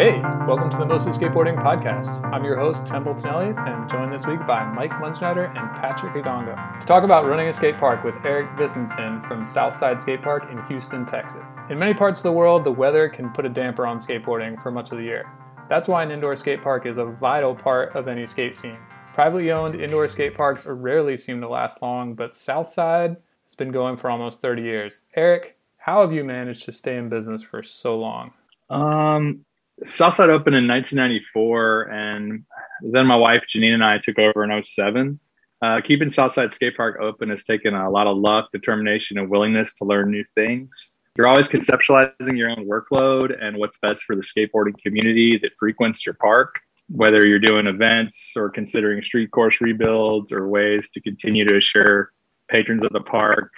Hey, welcome to the Mostly Skateboarding Podcast. I'm your host, Temple Tonelli, and joined this week by Mike Munzenrider and Patrick Agongo to talk about running a skate park with Eric Visentin from Southside Skate Park in Houston, Texas. In many parts of the world, the weather can put a damper on skateboarding for much of the year. That's why an indoor skate park is a vital part of any skate scene. Privately owned indoor skate parks rarely seem to last long, but Southside has been going for almost 30 years. Eric, how have you managed to stay in business for so long? Um, Southside opened in 1994, and then my wife Janine and I took over in 07. Uh, keeping Southside Skate Park open has taken a lot of luck, determination, and willingness to learn new things. You're always conceptualizing your own workload and what's best for the skateboarding community that frequents your park, whether you're doing events or considering street course rebuilds or ways to continue to assure patrons of the park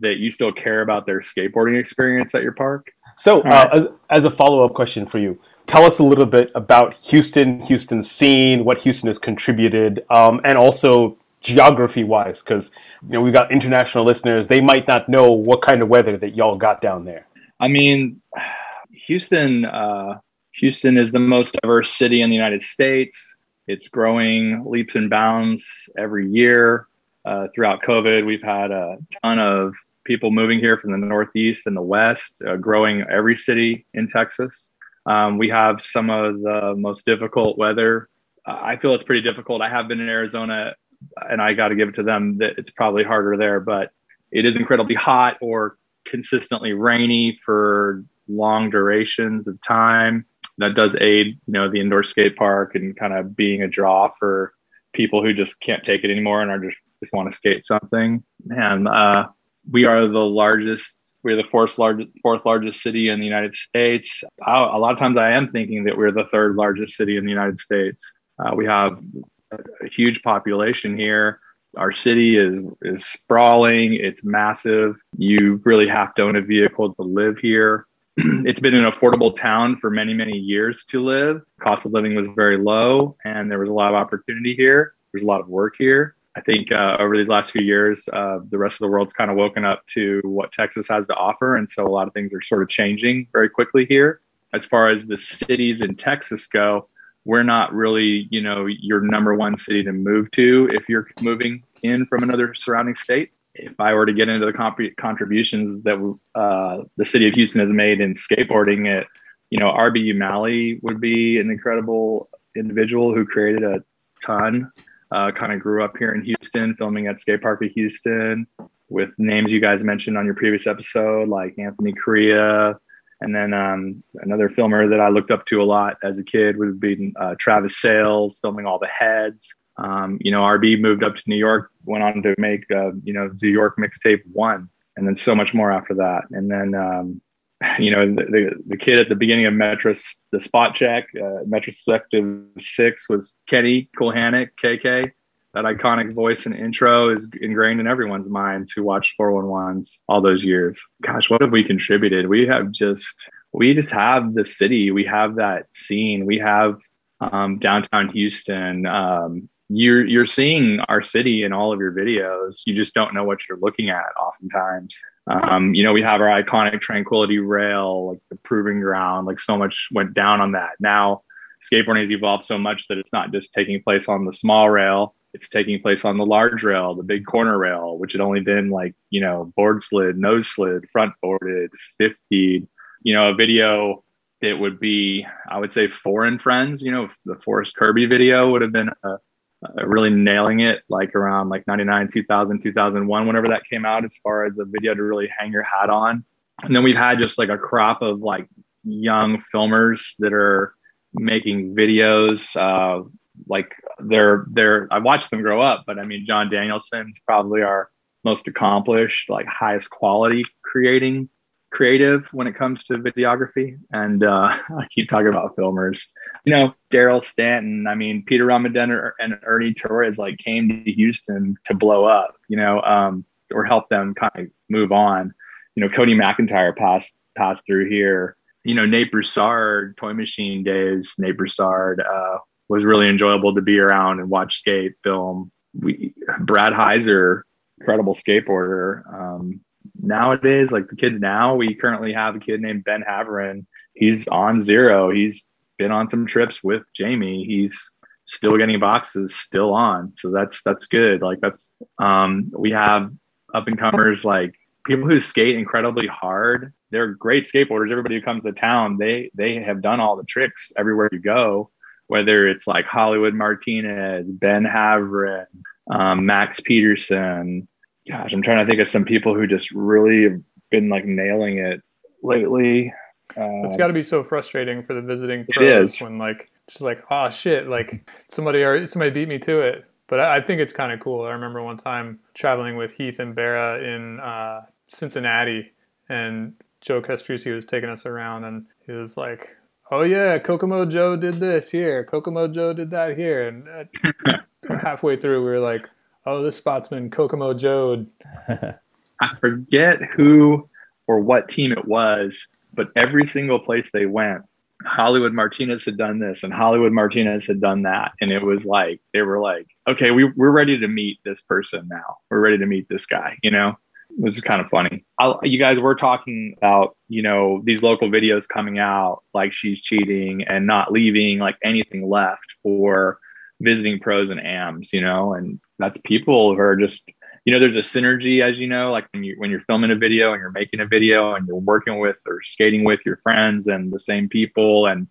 that you still care about their skateboarding experience at your park. So, uh, as, as a follow up question for you, tell us a little bit about Houston, Houston's scene, what Houston has contributed, um, and also geography wise, because you know we've got international listeners. They might not know what kind of weather that y'all got down there. I mean, Houston, uh, Houston is the most diverse city in the United States. It's growing leaps and bounds every year. Uh, throughout COVID, we've had a ton of people moving here from the Northeast and the West, uh, growing every city in Texas. Um, we have some of the most difficult weather. I feel it's pretty difficult. I have been in Arizona, and I got to give it to them that it's probably harder there, but it is incredibly hot or consistently rainy for long durations of time. That does aid, you know, the indoor skate park and kind of being a draw for people who just can't take it anymore and are just just want to skate something. And uh, we are the largest we're the fourth largest fourth largest city in the United States. I, a lot of times, I am thinking that we're the third largest city in the United States. Uh, we have a, a, huge population here. Our city is is sprawling. It's massive. You really have to own a vehicle to live here. it's been an affordable town for many many years to live. Cost of living was very low, and there was a lot of opportunity here. There's a lot of work here. I think uh, over these last few years, uh, the rest of the world's kind of woken up to what Texas has to offer. And so a lot of things are sort of changing very quickly here. As far as the cities in Texas go, we're not really, you know, your number one city to move to if you're moving in from another surrounding state. If I were to get into the comp- contributions that uh, the city of Houston has made in skateboarding, it, you know, RB Umali would be an incredible individual who created a ton uh, kind of grew up here in Houston, filming at Skate Park of Houston with names you guys mentioned on your previous episode, like Anthony Correa. And then um, another filmer that I looked up to a lot as a kid would be uh, Travis Sales, filming all the heads. Um, you know, RB moved up to New York, went on to make, uh, you know, New York mixtape one, and then so much more after that. And then um, you know, the, the, the, kid at the beginning of Metro, the spot check, uh, Metrospective 6 was Kenny Kulhanick, KK. That iconic voice and intro is ingrained in everyone's minds who watched 411s all those years. Gosh, what have we contributed? We have just, we just have the city. We have that scene. We have um, downtown Houston. Um, you're you're seeing our city in all of your videos. You just don't know what you're looking at oftentimes. Um, you know, we have our iconic Tranquility Rail, like the proving ground, like so much went down on that. Now, skateboarding has evolved so much that it's not just taking place on the small rail, it's taking place on the large rail, the big corner rail, which had only been like, you know, board slid, nose slid, front boarded, 50, you know, a video it would be, I would say, foreign friends. You know, the Forrest Kirby video would have been a, uh, really nailing it like around like 99 2000 2001 whenever that came out as far as a video to really hang your hat on and then we've had just like a crop of like young filmers that are making videos uh, like they're they're i watched them grow up but i mean john danielson's probably our most accomplished like highest quality creating creative when it comes to videography. And uh, I keep talking about filmers. You know, Daryl Stanton, I mean, Peter Ramondetta and Ernie Torres like came to Houston to blow up, you know, um, or help them kind of move on. You know, Cody McEntire passed passed through here. You know, Nate Broussard, Toy Machine days, Nate Broussard uh, was really enjoyable to be around and watch skate film. We Brad Heiser, incredible skateboarder. Um, nowadays, like the kids now, we currently have a kid named Ben Haverin. He's on zero. He's been on some trips with Jamie. He's still getting boxes, still on. So that's that's good. Like that's um, we have up and comers like people who skate incredibly hard. They're great skateboarders. Everybody who comes to town, they they have done all the tricks everywhere you go. Whether it's like Hollywood Martinez, Ben Havren, um, Max Peterson. Gosh, I'm trying to think of some people who just really have been like nailing it lately. Uh, it's got to be so frustrating for the visiting pros when like just like oh shit like somebody or somebody beat me to it. But I, I think it's kind of cool. I remember one time traveling with Heath and Barra in uh, Cincinnati, and Joe Castrucci was taking us around, and he was like, "Oh yeah, Kokomo Joe did this here. Kokomo Joe did that here." And uh, halfway through, we were like, "Oh, this spot's been Kokomo Joe." I forget who or what team it was, but every single place they went, Hollywood Martinez had done this and Hollywood Martinez had done that. And it was like, they were like, okay, we, we're ready to meet this person now. We're ready to meet this guy, you know? Which is kind of funny. I'll, you guys were talking about, you know, these local videos coming out, like she's cheating and not leaving like anything left for visiting pros and AMs, you know, and that's people who are just you know there's a synergy as you know like when you when you're filming a video and you're making a video and you're working with or skating with your friends and the same people and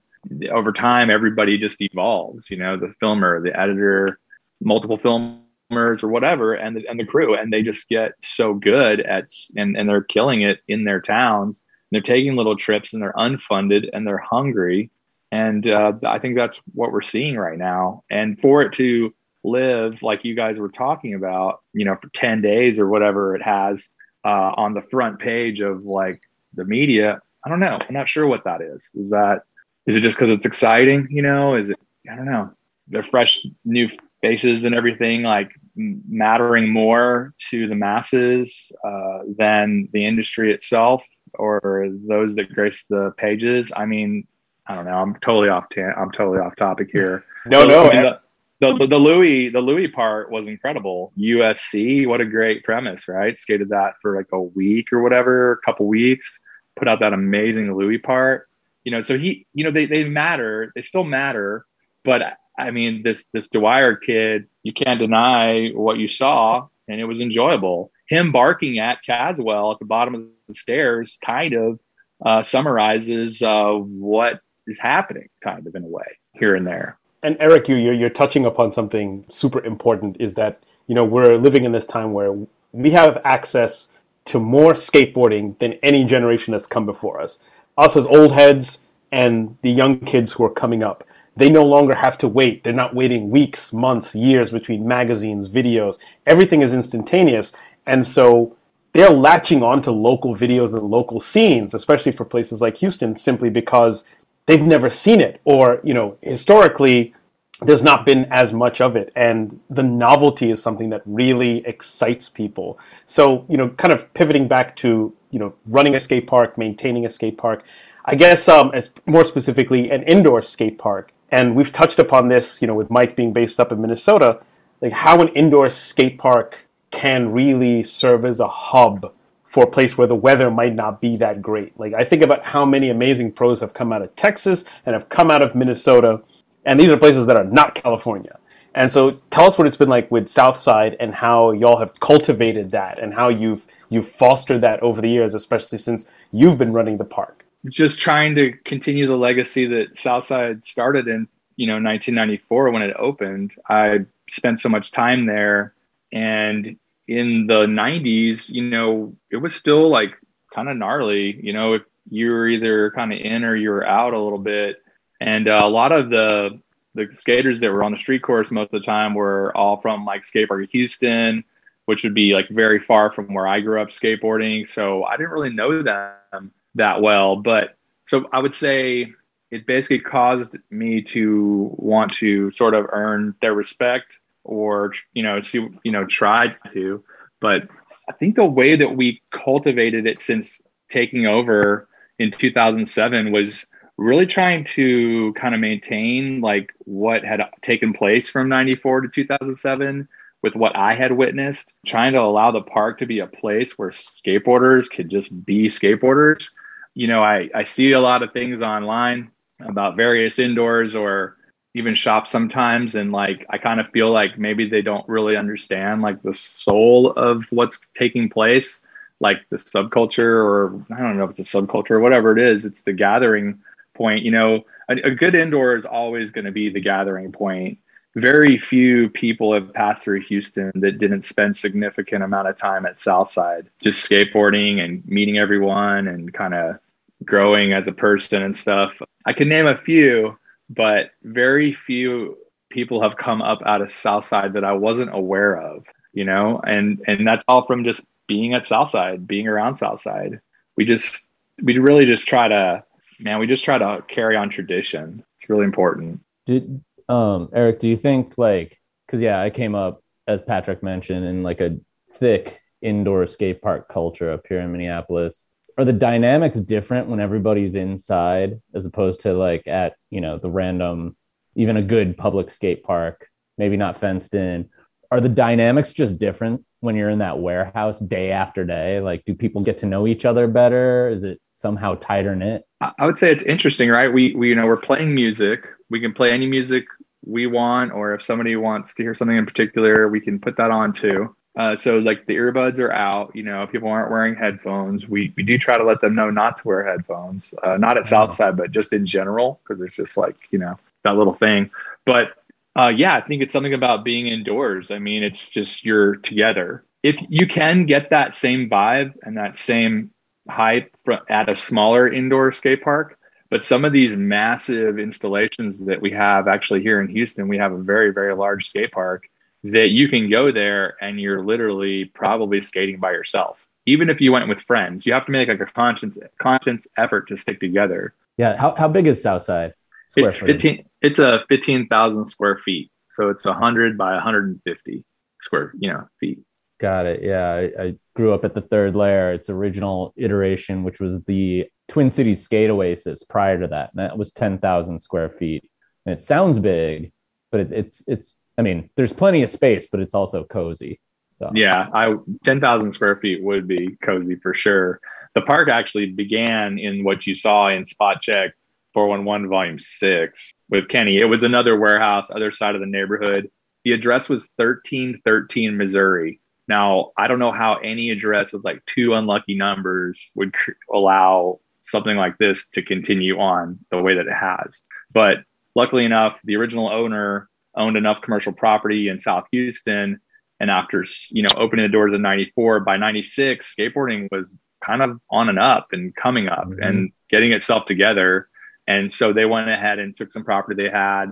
over time everybody just evolves you know the filmer the editor multiple filmers or whatever and the, and the crew and they just get so good at and, and they're killing it in their towns. They're taking little trips and they're unfunded and they're hungry. And uh, i think that's what we're seeing right now. And for it to live like you guys were talking about, you know, for 10 days or whatever it has uh, on the front page of like the media. I don't know. I'm not sure what that is. Is that, is it just because it's exciting? You know, is it, I don't know. They're fresh new faces and everything like mattering more to the masses uh, than the industry itself or those that grace the pages. I mean, I don't know. I'm totally off. i I'm totally off topic here. No, no. The, the, the Louis the Louis part was incredible. USC, what a great premise, right? Skated that for like a week or whatever, a couple weeks. Put out that amazing Louis part. You know, so he, you know, they they matter. They still matter, but I mean, this this Dwyer kid, you can't deny what you saw, and it was enjoyable. Him barking at Caswell at the bottom of the stairs kind of uh, summarizes uh, what is happening, kind of in a way here and there and Eric, you, you're, you're touching upon something super important is that, you know, we're living in this time where we have access to more skateboarding than any generation that's come before us. Us as old heads and the young kids who are coming up. They no longer have to wait. They're not waiting weeks, months, years between magazines, videos. Everything is instantaneous. And so they're latching on to local videos and local scenes, especially for places like Houston, simply because they've never seen it or you know historically there's not been as much of it. And the novelty is something that really excites people. So you know kind of pivoting back to you know running a skate park maintaining a skate park i guess um, as more specifically an indoor skate park. And we've touched upon this you know with mike being based up in minnesota. Like how an indoor skate park can really serve as a hub for a place where the weather might not be that great. Like I think about how many amazing pros have come out of Texas and have come out of Minnesota, and these are places that are not California. And so tell us what it's been like with Southside and how y'all have cultivated that and how you've you've fostered that over the years, especially since you've been running the park. Just trying to continue the legacy that Southside started in, you know, 1994 when it opened. I spent so much time there and in the 90s, you know, it was still like kind of gnarly. You know, if you were either kind of in or you were out a little bit. And uh, a lot of the the skaters that were on the street course most of the time were all from like skate park Houston, which would be like very far from where I grew up skateboarding. So I didn't really know them that well. But so I would say it basically caused me to want to sort of earn their respect or you know see you know tried to but i think the way that we cultivated it since taking over in 2007 was really trying to kind of maintain like what had taken place from 94 to 2007 with what I had witnessed, trying to allow the park to be a place where skateboarders could just be skateboarders. You know, I, I see a lot of things online about various indoors or even shop sometimes and like i kind of feel like maybe they don't really understand like the soul of what's taking place like the subculture or i don't know if it's a subculture or whatever it is it's the gathering point you know? A, a good indoor is always going to be the gathering point. Very few people have passed through Houston that didn't spend significant amount of time at Southside, just skateboarding and meeting everyone and kind of growing as a person and stuff. I can name a few, but very few people have come up out of Southside that I wasn't aware of, you know, and and that's all from just being at Southside, being around Southside. We just we really just try to man, we just try to carry on tradition. It's really important. Did um, Eric, do you think like because yeah, I came up as Patrick mentioned in like a thick indoor skate park culture up here in Minneapolis. Are the dynamics different when everybody's inside as opposed to like at you know the random, even a good public skate park, maybe not fenced in? Are the dynamics just different when you're in that warehouse day after day? Like, do people get to know each other better? Is it somehow tighter knit? I would say it's interesting, right? We we you know we're playing music. We can play any music we want, or if somebody wants to hear something in particular, we can put that on too. Uh, so like the earbuds are out, you know, people aren't wearing headphones. We we do try to let them know not to wear headphones, uh, not at Southside, but just in general, because it's just like you know that little thing. But uh, yeah, I think it's something about being indoors. I mean, it's just you're together. If you can get that same vibe and that same hype at a smaller indoor skate park, but some of these massive installations that we have actually here in Houston, we have a very, very large skate park that you can go there and you're literally probably skating by yourself. Even if you went with friends, you have to make like a conscious conscious effort to stick together. Yeah. How, how big is Southside? Square it's 15, it's a 15,000 square feet. So it's 100 by 150 square, you know, feet. Got it. Yeah. I, I grew up at the Third Lair, its original iteration, which was the Twin Cities Skate Oasis prior to that. And that was 10,000 square feet. And it sounds big, but it, it's, it's, I mean, there's plenty of space, but it's also cozy. So yeah, I 10,000 square feet would be cozy for sure. The park actually began in what you saw in Spot Check 411 Volume 6 with Kenny. It was another warehouse, other side of the neighborhood. The address was 1313 Missouri. Now, I don't know how any address with like two unlucky numbers would cr- allow something like this to continue on the way that it has. But luckily enough, the original owner owned enough commercial property in South Houston. And after, you know, opening the doors in 94, by 96, skateboarding was kind of on and up and coming up mm-hmm. and getting itself together. And so they went ahead and took some property they had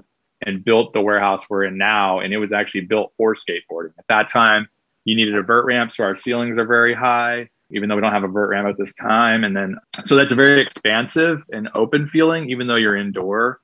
and built the warehouse we're in now. And it was actually built for skateboarding. At that time, you needed a vert ramp. So our ceilings are very high even though we don't have a vert ramp at this time. And then, so that's a very expansive and open feeling, even though you're indoor.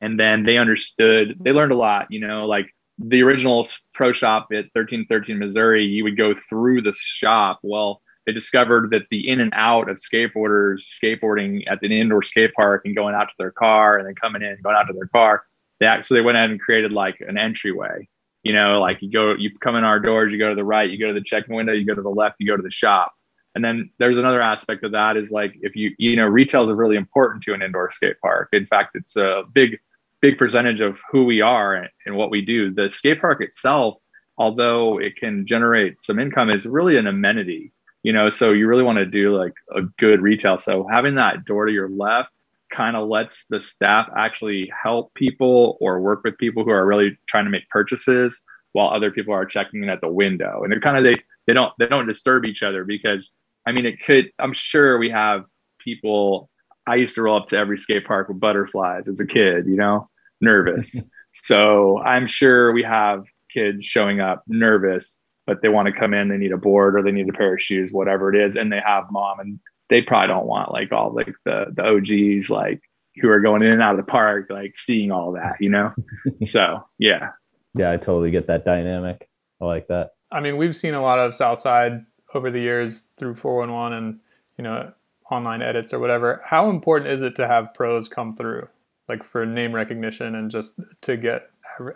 And then they understood, they learned a lot, you know, like the original pro shop at 1313 Missouri, you would go through the shop. Well, they discovered that the in and out of skateboarders skateboarding at the indoor skate park and going out to their car and then coming in going out to their car, they actually went ahead and created like an entryway. You know, like you go, you come in our doors, you go to the right, you go to the check-in window, you go to the left, you go to the shop and then there's another aspect of that is like if you you know retail is really important to an indoor skate park. In fact, it's a big big percentage of who we are and, and what we do. The skate park itself, although it can generate some income, is really an amenity. You know, so you really want to do like a good retail. So having that door to your left kind of lets the staff actually help people or work with people who are really trying to make purchases while other people are checking in at the window. And they're kind of they they don't they don't disturb each other because I mean, it could, I'm sure we have people. I used to roll up to every skate park with butterflies as a kid, you know, nervous. so I'm sure we have kids showing up nervous, but they want to come in, they need a board or they need a pair of shoes, whatever it is. And they have mom and they probably don't want like all like the, the OGs, like who are going in and out of the park, like seeing all that, you know? so yeah. Yeah, I totally get that dynamic. I like that. I mean, we've seen a lot of Southside over the years through 411 and you know online edits or whatever how important is it to have pros come through like for name recognition and just to get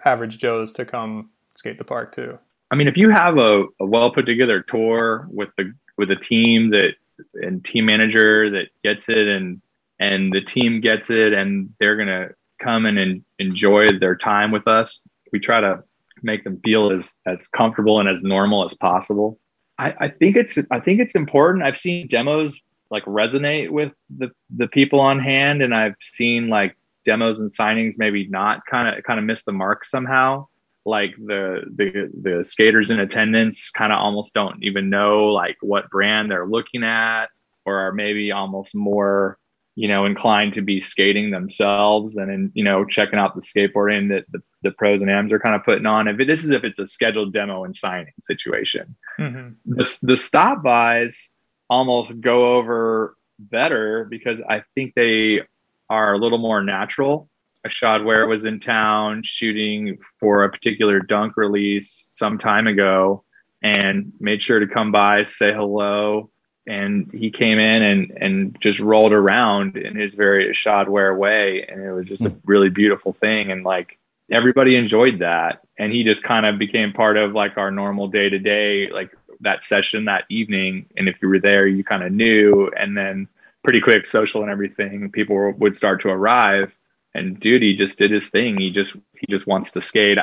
average joes to come skate the park too i mean if you have a, a well put together tour with the with a team that and team manager that gets it and and the team gets it and they're to come and enjoy their time with us. We try to make them feel as, as comfortable and as normal as possible. I, I think it's, I think it's important. I've seen demos like resonate with the, the people on hand. And I've seen like demos and signings maybe not kind of, kind of miss the mark somehow. Like the, the, the skaters in attendance kind of almost don't even know like what brand they're looking at or are maybe almost more you know, inclined to be skating themselves and in, you know, checking out the skateboarding that the, the pros and ams are kind of putting on. If it, this is if it's a scheduled demo and signing situation, mm-hmm. the, the stop bys almost go over better because I think they are a little more natural. Ishod Wair was in town shooting for a particular dunk release some time ago and made sure to come by, say hello, and he came in and and just rolled around in his very Ishod Wair way and it was just a hmm. really beautiful thing and like everybody enjoyed that and he just kind of became part of like our normal day to day like that session that evening and if you were there you kind of knew and then pretty quick social and everything people were, would start to arrive and dude he just did his thing he just he just wants to skate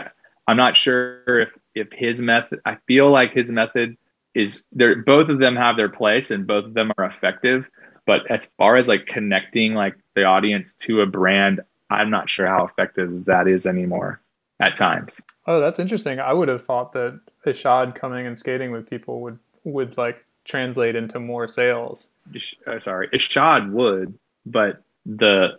i'm not sure if if his method i feel like his method is there both of them have their place and both of them are effective but as far as like connecting like the audience to a brand i'm not sure how effective that is anymore at times. Oh that's interesting. I would have thought that ishod coming and skating with people would would like translate into more sales. Uh, sorry ishod would but the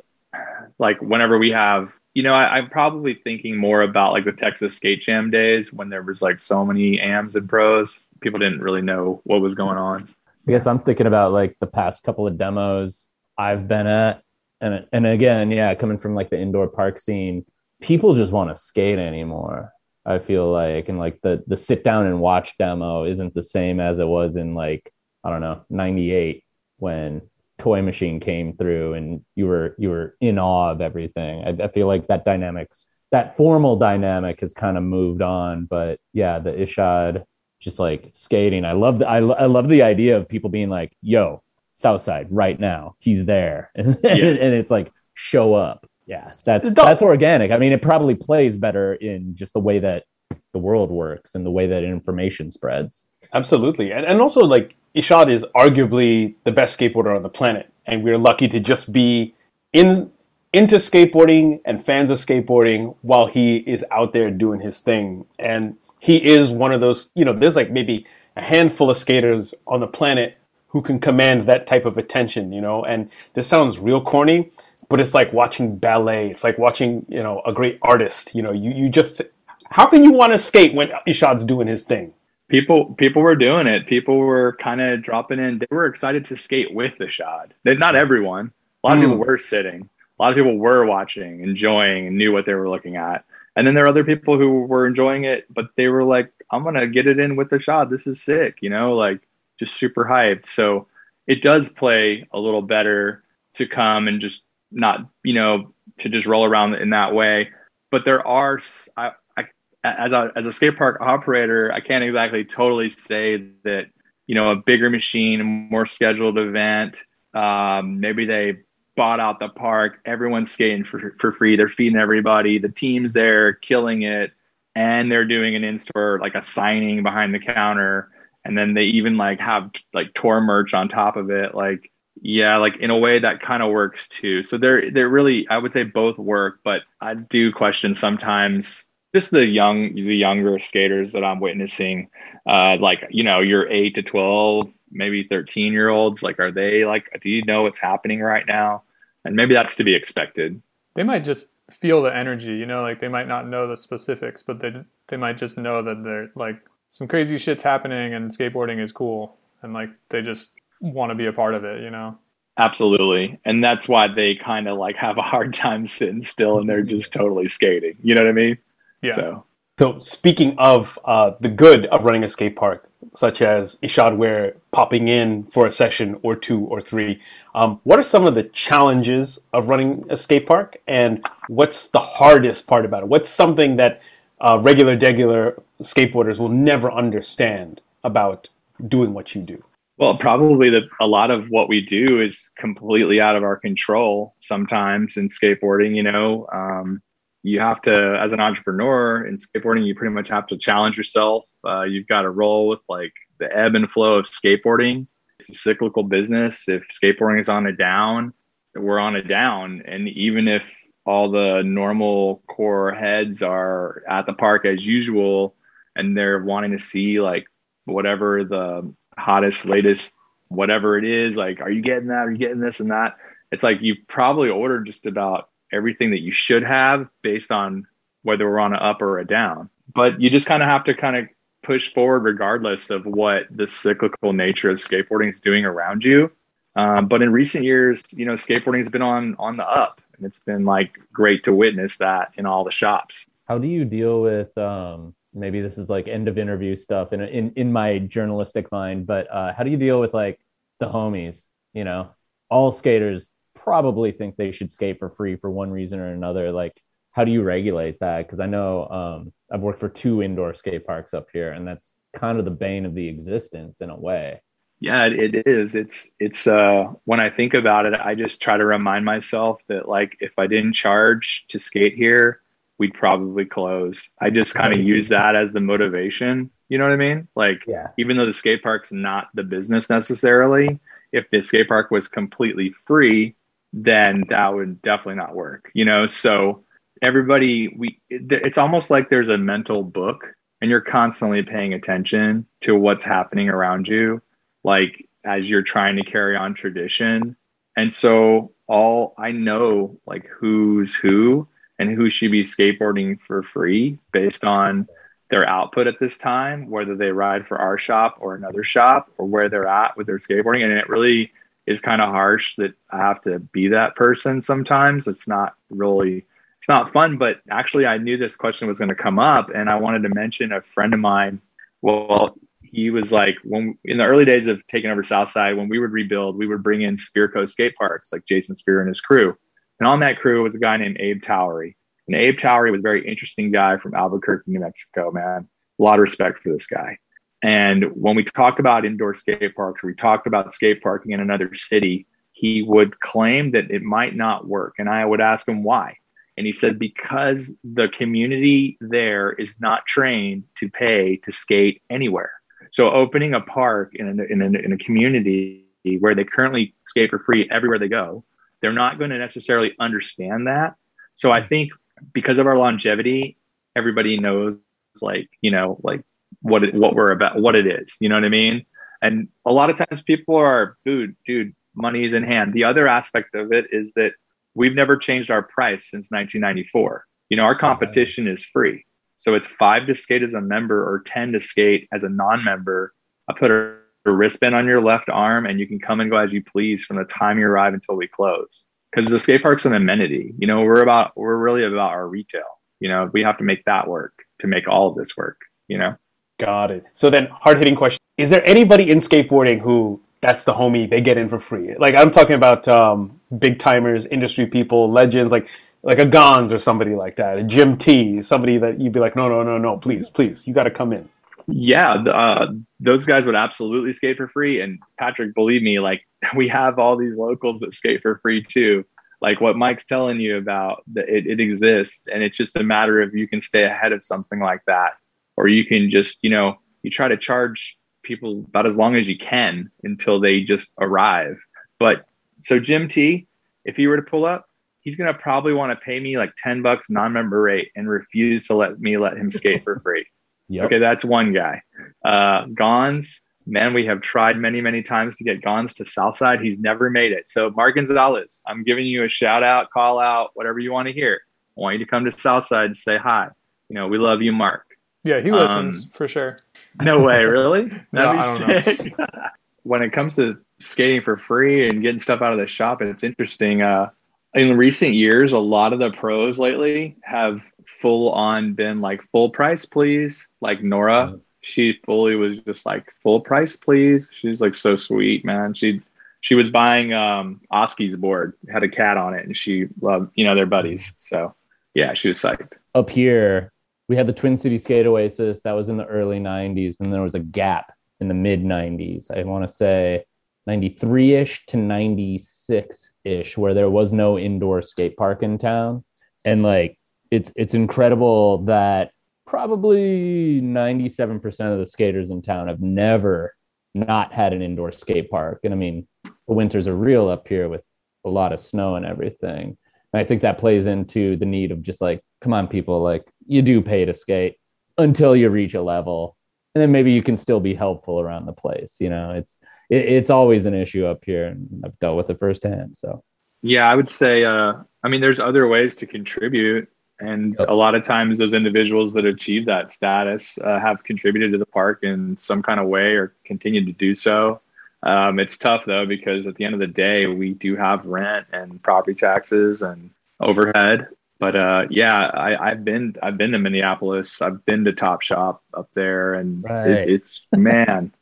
like whenever we have you know I, i'm probably thinking more about like the texas skate jam days when there was like so many ams and pros people didn't really know what was going on. I guess I'm thinking about like the past couple of demos I've been at, and and again, yeah, coming from like the indoor park scene, people just want to skate anymore. I feel like, and like the the sit down and watch demo isn't the same as it was in like I don't know '98 when Toy Machine came through and you were you were in awe of everything. I, I feel like that dynamics that formal dynamic has kind of moved on, but yeah, the Ishod just like skating. I love the I, I love the idea of people being like, "Yo, Southside, right now, he's there," and, yes. and it's like, show up. Yeah, that's that's organic. I mean, it probably plays better in just the way that the world works and the way that information spreads. Absolutely, and and also like Ishod is arguably the best skateboarder on the planet, and we're lucky to just be in into skateboarding and fans of skateboarding while he is out there doing his thing. And he is one of those, you know, there's like maybe a handful of skaters on the planet who can command that type of attention, you know, and this sounds real corny, but it's like watching ballet. It's like watching, you know, a great artist, you know, you, you just, how can you want to skate when Ishod's doing his thing? People, people were doing it. People were kind of dropping in. They were excited to skate with Ishod. Not everyone. A lot of mm. people were sitting. A lot of people were watching, enjoying, and knew what they were looking at. And then there are other people who were enjoying it, but they were like, I'm going to get it in with the shot. This is sick, you know, like just super hyped. So it does play a little better to come and just not, you know, to just roll around in that way. But there are, I, I, as a, as a skate park operator, I can't exactly totally say that, you know, a bigger machine, a more scheduled event, um, maybe they bought out the park. Everyone's skating for, for free. They're feeding everybody. The team's there killing it. And they're doing an in-store, like a signing behind the counter. And then they even like have like tour merch on top of it. Like, yeah, like in a way that kind of works too. So they're, they're really, I would say both work, but I do question sometimes just the young, the younger skaters that I'm witnessing, uh, like, you know, you're eight to 12, maybe 13 year olds like are they like do you know what's happening right now? And maybe that's to be expected. They might just feel the energy you know like they might not know the specifics but they they might just know that they're like some crazy shit's happening and skateboarding is cool. And like they just want to be a part of it you know? Absolutely. And that's why they kind of like have a hard time sitting still and they're just totally skating. You know what i mean? Yeah. So. So speaking of uh, the good of running a skate park, such as Ishod Wair popping in for a session or two or three, um, what are some of the challenges of running a skate park, and what's the hardest part about it? What's something that uh, regular, regular skateboarders will never understand about doing what you do? Well, probably the, a lot of what we do is completely out of our control sometimes in skateboarding. You know, um, you have to, as an entrepreneur in skateboarding, you pretty much have to challenge yourself. Uh, you've got to roll with like the ebb and flow of skateboarding. It's a cyclical business. If skateboarding is on a down, we're on a down. And even if all the normal core heads are at the park as usual and they're wanting to see like whatever the hottest, latest, whatever it is, like, are you getting that? Are you getting this and that? It's like you probably ordered just about everything that you should have based on whether we're on an up or a down. But you just kind of have to kind of push forward regardless of what the cyclical nature of skateboarding is doing around you. Um, but in recent years, you know, skateboarding has been on on the up, and it's been like great to witness that in all the shops. How do you deal with um, maybe this is like end of interview stuff in in in my journalistic mind, but uh, how do you deal with like the homies? You know, all skaters probably think they should skate for free for one reason or another. Like, how do you regulate that? Because I know um, I've worked for two indoor skate parks up here, and that's kind of the bane of the existence in a way. Yeah, it is. It's it's uh when I think about it, I just try to remind myself that like if I didn't charge to skate here, we'd probably close. I just kind of use that as the motivation. You know what I mean? Like yeah. even though the skate park's not the business necessarily, if the skate park was completely free, then that would definitely not work. You know, so everybody we it's almost like there's a mental book and you're constantly paying attention to what's happening around you like as you're trying to carry on tradition and so all i know like who's who and who should be skateboarding for free based on their output at this time whether they ride for our shop or another shop or where they're at with their skateboarding and it really is kind of harsh that i have to be that person sometimes it's not really it's not fun, but actually, I knew this question was going to come up, and I wanted to mention a friend of mine. Well, he was like when in the early days of taking over Southside, when we would rebuild, we would bring in Spear Coast skate parks, like Jason Spear and his crew. And on that crew was a guy named Abe Towery. And Abe Towery was a very interesting guy from Albuquerque, New Mexico, man. A lot of respect for this guy. And when we talked about indoor skate parks, we talked about skate parking in another city, he would claim that it might not work. And I would ask him why. And he said, because the community there is not trained to pay to skate anywhere. So opening a park in a, in a, in a community where they currently skate for free everywhere they go, they're not going to necessarily understand that. So I think because of our longevity, everybody knows like, you know, like what it, what we're about, what it is, you know what I mean? And a lot of times people are, dude, dude, money is in hand. The other aspect of it is that we've never changed our price since 1994. You know, our competition is free. So it's five to skate as a member or 10 to skate as a non member. I put a, a, wristband on your left arm and you can come and go as you please from the time you arrive until we close. Because the skate park's an amenity. You know, we're about, we're really about our retail. You know, we have to make that work to make all of this work, you know? Got it. So then, hard hitting question: Is there anybody in skateboarding who that's the homie they get in for free? Like I'm talking about um, big timers, industry people, legends, like like a Gonz or somebody like that, a Jim T, somebody that you'd be like, no, no, no, no, please, please, you got to come in. Yeah, uh, those guys would absolutely skate for free. And Patrick, believe me, like we have all these locals that skate for free too. Like what Mike's telling you about, that it, it exists, and it's just a matter of you can stay ahead of something like that or you can just you know you try to charge people about as long as you can until they just arrive. But so jim t if he were to pull up he's going to probably want to pay me like 10 bucks non-member rate and refuse to let me let him skate for free. Yep. okay that's one guy. Uh Gonz man we have tried many many times to get Gonz to southside. He's never made it. So mark gonzalez i'm giving you a shout out call out whatever you want to hear. I want you to come to southside and say hi. You know we love you mark yeah, he listens um, for sure. No way, really? no, I don't know. when it comes to skating for free and getting stuff out of the shop, it's interesting. Uh, in recent years, a lot of the pros lately have full on been like full price, please. Like Nora, mm-hmm. she fully was just like full price, please. She's like so sweet, man. She she was buying um Oski's board, had a cat on it, and she loved, you know, they're buddies. So yeah, she was psyched. Up here, we had the Twin City Skate Oasis that was in the early 90s, and there was a Gap in the mid 90s. I want to say 93 ish to 96 ish, where there was no indoor skate park in town. And like, it's, it's incredible that probably 97% of the skaters in town have never not had an indoor skate park. And I mean, the winters are real up here with a lot of snow and everything. And I think that plays into the need of just like, come on, people, like you do pay to skate until you reach a level. And then maybe you can still be helpful around the place. You know, it's it, it's always an issue up here, and I've dealt with it firsthand. So yeah, I would say, uh, I mean, there's other ways to contribute. And a lot of times, those individuals that achieve that status uh, have contributed to the park in some kind of way or continue to do so. Um, it's tough though because at the end of the day, we do have rent and property taxes and overhead. But uh, yeah, I, have been I've been to Minneapolis. I've been to Top Shop up there, and right. it, it's man,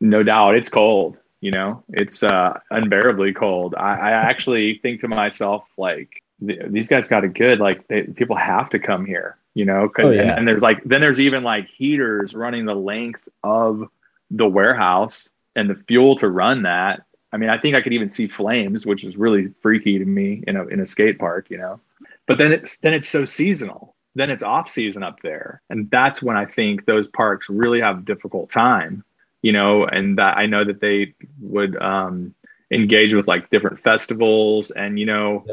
no doubt, it's cold. You know, it's uh, unbearably cold. I, I actually think to myself like these guys got it good. Like they, people have to come here. You know, cause, oh, yeah. and, and there's like then there's even like heaters running the length of the warehouse and the fuel to run that. I mean, I think I could even see flames, which is really freaky to me in a in a skate park, you know. But then it's then it's so seasonal. Then it's off season up there, and that's when I think those parks really have a difficult time, you know. And that I know that they would um, engage with like different festivals, and you know,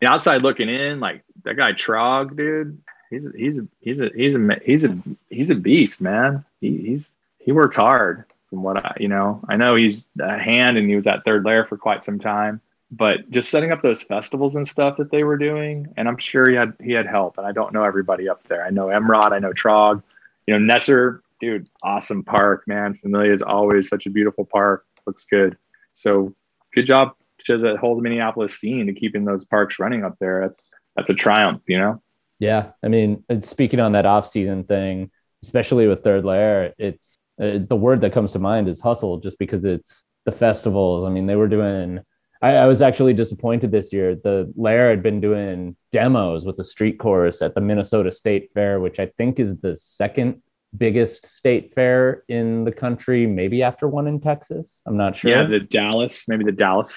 yeah. outside looking in, like that guy Trog, dude. He's he's a, he's a he's a he's a he's a beast, man. He, he's he works hard from what I, you know, I know he's a hand and he was at Third Lair for quite some time, but just setting up those festivals and stuff that they were doing. And I'm sure he had, he had help and I don't know everybody up there. I know Emrod, I know Trog, you know, Nesser, dude, awesome park, man. Familia is always such a beautiful park. Looks good. So good job to the whole Minneapolis scene to keeping those parks running up there. That's, that's a triumph, you know? Yeah. I mean, speaking on that off season thing, especially with Third Lair, it's uh, the word that comes to mind is hustle, just because it's the festivals. I mean, they were doing. I, I was actually disappointed this year. The Lair had been doing demos with the street chorus at the Minnesota State Fair, which I think is the second biggest state fair in the country, maybe after one in Texas. I'm not sure. Yeah, the Dallas, maybe the Dallas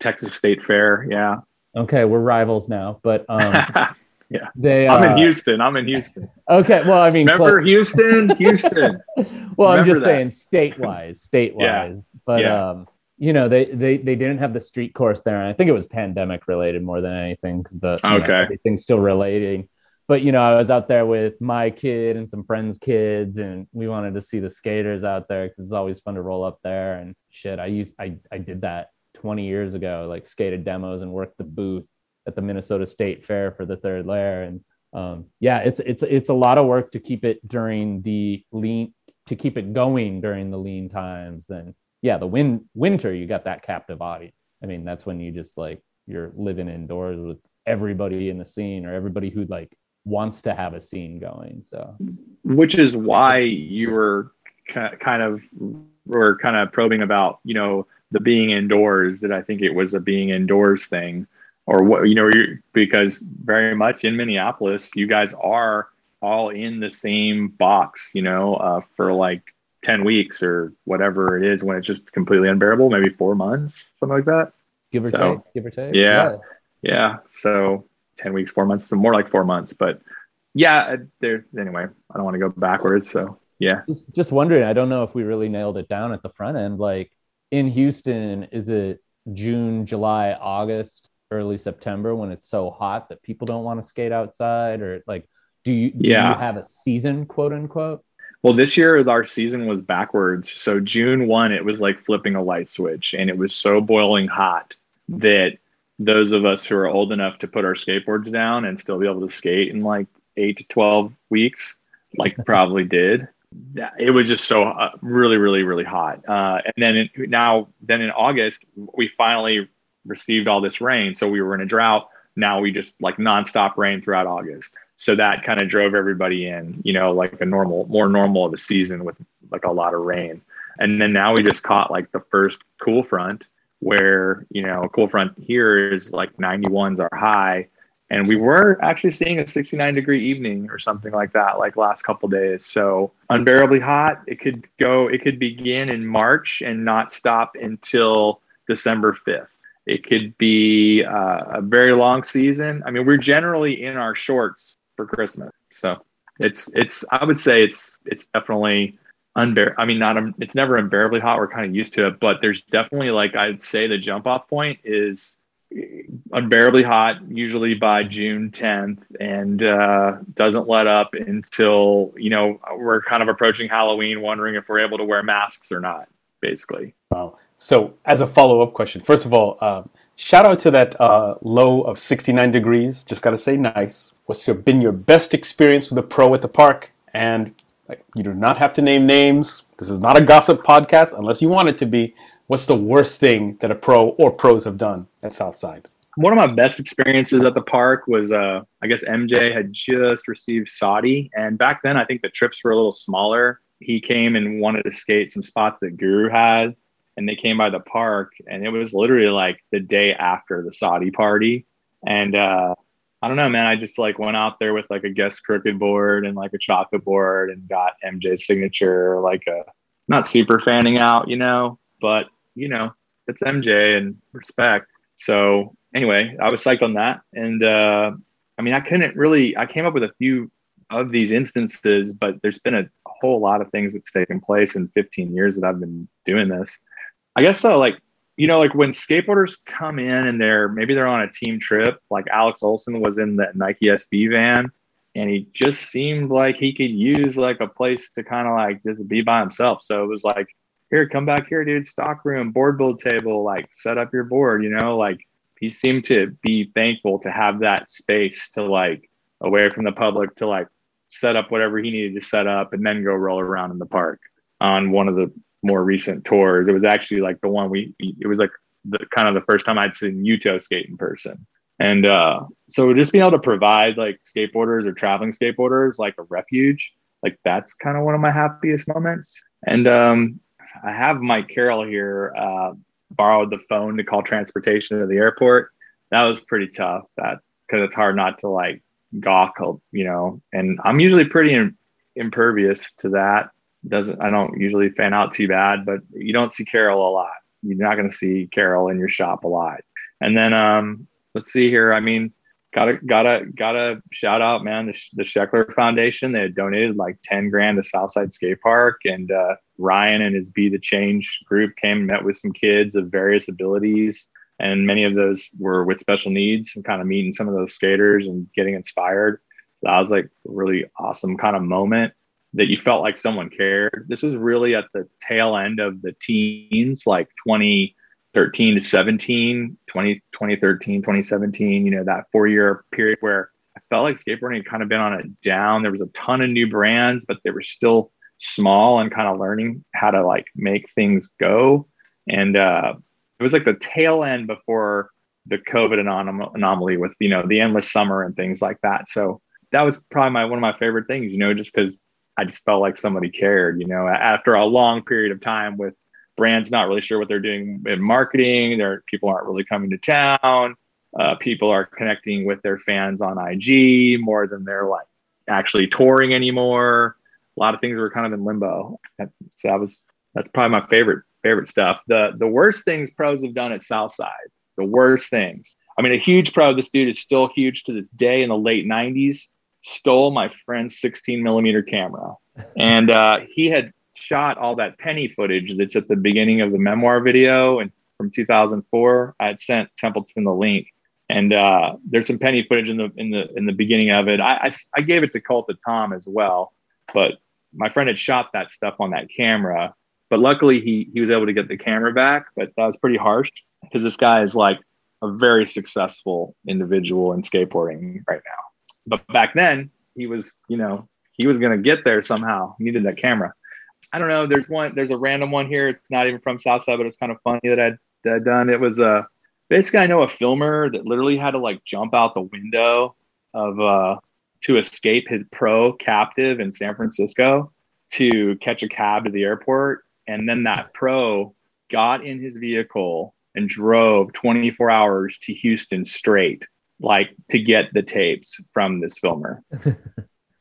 Texas State Fair. Yeah. Okay, we're rivals now, but um, Yeah. They, I'm uh, in Houston. I'm in Houston. Okay. Well, I mean, remember Houston? Houston. well, remember I'm just that. saying state wise, state wise. Yeah. But, yeah. um, you know, they, they, they didn't have the street course there. And I think it was pandemic related more than anything because the, okay. Know, everything's still relating. But, you know, I was out there with my kid and some friends' kids, and we wanted to see the skaters out there because it's always fun to roll up there. And shit, I used, I, I did that 20 years ago, like skated demos and worked the booth at the Minnesota State Fair for the Third Lair. And um, yeah, it's it's it's a lot of work to keep it during the lean to keep it going during the lean times. Then yeah, the win winter you got that captive audience. I mean, that's when you just like you're living indoors with everybody in the scene or everybody who like wants to have a scene going. So, which is why you were kind of were kind of probing about you know the being indoors. That I think it was a being indoors thing or what you know because very much in minneapolis you guys are all in the same box you know uh, for like 10 weeks or whatever it is when it's just completely unbearable maybe four months something like that. Give or so, take give or take. yeah, yeah. Yeah. So 10 weeks four months so more like four months but yeah uh, there anyway i don't want to go backwards so yeah. Just, just wondering i don't know if we really nailed it down at the front end like in houston is it june july august early September when it's so hot that people don't want to skate outside or like do you do yeah. you have a season quote unquote? Well, this year our season was backwards. So June 1 it was like flipping a light switch and it was so boiling hot that those of us who are old enough to put our skateboards down and still be able to skate in like 8 to 12 weeks like probably did it was just so uh, really really really hot uh, and then in, now then in august we finally received all this rain. So we were in a drought. Now we just like nonstop rain throughout August. So that kind of drove everybody in, you know, like a normal, more normal of a season with like a lot of rain. And then now we just caught like the first cool front where, you know, cool front here is like 91s are high. And we were actually seeing a 69 degree evening or something like that like last couple days. So unbearably hot. It could go it could begin in march and not stop until december 5th it could be uh, a very long season. I mean we're generally in our shorts for christmas so it's it's i would say it's it's definitely unbear i mean not it's never unbearably hot we're kind of used to it but there's definitely like i'd say the jump off point is unbearably hot, usually by June 10th, and uh, doesn't let up until you know we're kind of approaching Halloween, wondering if we're able to wear masks or not. Basically. Wow. So, as a follow up question, first of all, um, shout out to that uh, low of 69 degrees. Just got to say, nice. What's your, been your best experience with a pro at the park? And like, you do not have to name names. This is not a gossip podcast unless you want it to be what's the worst thing that a pro or pros have done at Southside? One of my best experiences at the park was, uh, I guess MJ had just received SOTY, and back then I think the trips were a little smaller. He came and wanted to skate some spots that Guru had, and they came by the park, and it was literally like the day after the SOTY party, and uh, I don't know, man. I just like went out there with like a guest crooked board and like a chocolate board and got MJ's signature, like a not super fanning out, you know, but you know, it's MJ and respect. So anyway, I was psyched on that. And uh, I mean, I couldn't really, I came up with a few of these instances, but there's been a whole lot of things that's taken place in 15 years that I've been doing this. I guess so. Like, you know, like when skateboarders come in and they're maybe they're on a team trip, like Alex Olson was in that Nike SB van and he just seemed like he could use like a place to kind of like just be by himself. So it was like, here, come back here, dude. Stock room, board build table, like set up your board, you know, like he seemed to be thankful to have that space to like away from the public to like set up whatever he needed to set up and then go roll around in the park on one of the more recent tours. It was actually like the one we, it was like the kind of the first time I'd seen Yuto skate in person. And uh, so just being able to provide like skateboarders or traveling skateboarders like a refuge, like that's kind of one of my happiest moments. And um, I have Mike Carroll here. Uh, borrowed the phone to call transportation to the airport. That was pretty tough. That because it's hard not to like gawk, you know. And I'm usually pretty impervious to that. Doesn't I don't usually fan out too bad, but you don't see Carroll a lot. You're not going to see Carroll in your shop a lot. And then um, let's see here. I mean, gotta gotta gotta shout out man the, the Sheckler Foundation. They donated like ten grand to Southside Skate Park, and uh, Ryan and his Be the Change group came and met with some kids of various abilities, and many of those were with special needs and kind of meeting some of those skaters and getting inspired. So that was like a really awesome kind of moment that you felt like someone cared. This is really at the tail end of the teens, like 2013 to 17, 20, 2013, 2017, you know, that four year period where I felt like skateboarding had kind of been on a down. There was a ton of new brands, but they were still small and kind of learning how to like make things go. And uh, it was like the tail end before the COVID anom- anomaly with, you know, the endless summer and things like that. So that was probably my, one of my favorite things, you know, just because I just felt like somebody cared, you know, after a long period of time with brands not really sure what they're doing in marketing. their people aren't really coming to town. Uh, people are connecting with their fans on IG more than they're like actually touring anymore. A lot of things were kind of in limbo. So that was that's probably my favorite favorite stuff. The the worst things pros have done at Southside. The worst things. I mean, a huge pro. This dude is still huge to this day. In the late '90s, stole my friend's 16 millimeter camera, and uh, he had shot all that penny footage that's at the beginning of the memoir video and from 2004 i had sent templeton the link. And uh, there's some penny footage in the in the in the beginning of it. I i, I gave it to colt to tom as well but my friend had shot that stuff on that camera. But luckily he he was able to get the camera back but that was pretty harsh because this guy is like a very successful individual in skateboarding right now but back then he was you know he was going to get there somehow he needed that camera I don't know. There's one. There's a random one here. It's not even from Southside, but it's kind of funny that I'd, that I'd done. It was a uh, basically I know a filmer that literally had to like jump out the window of uh to escape his pro captive in San Francisco to catch a cab to the airport, and then that pro got in his vehicle and drove 24 hours to Houston straight like to get the tapes from this filmer.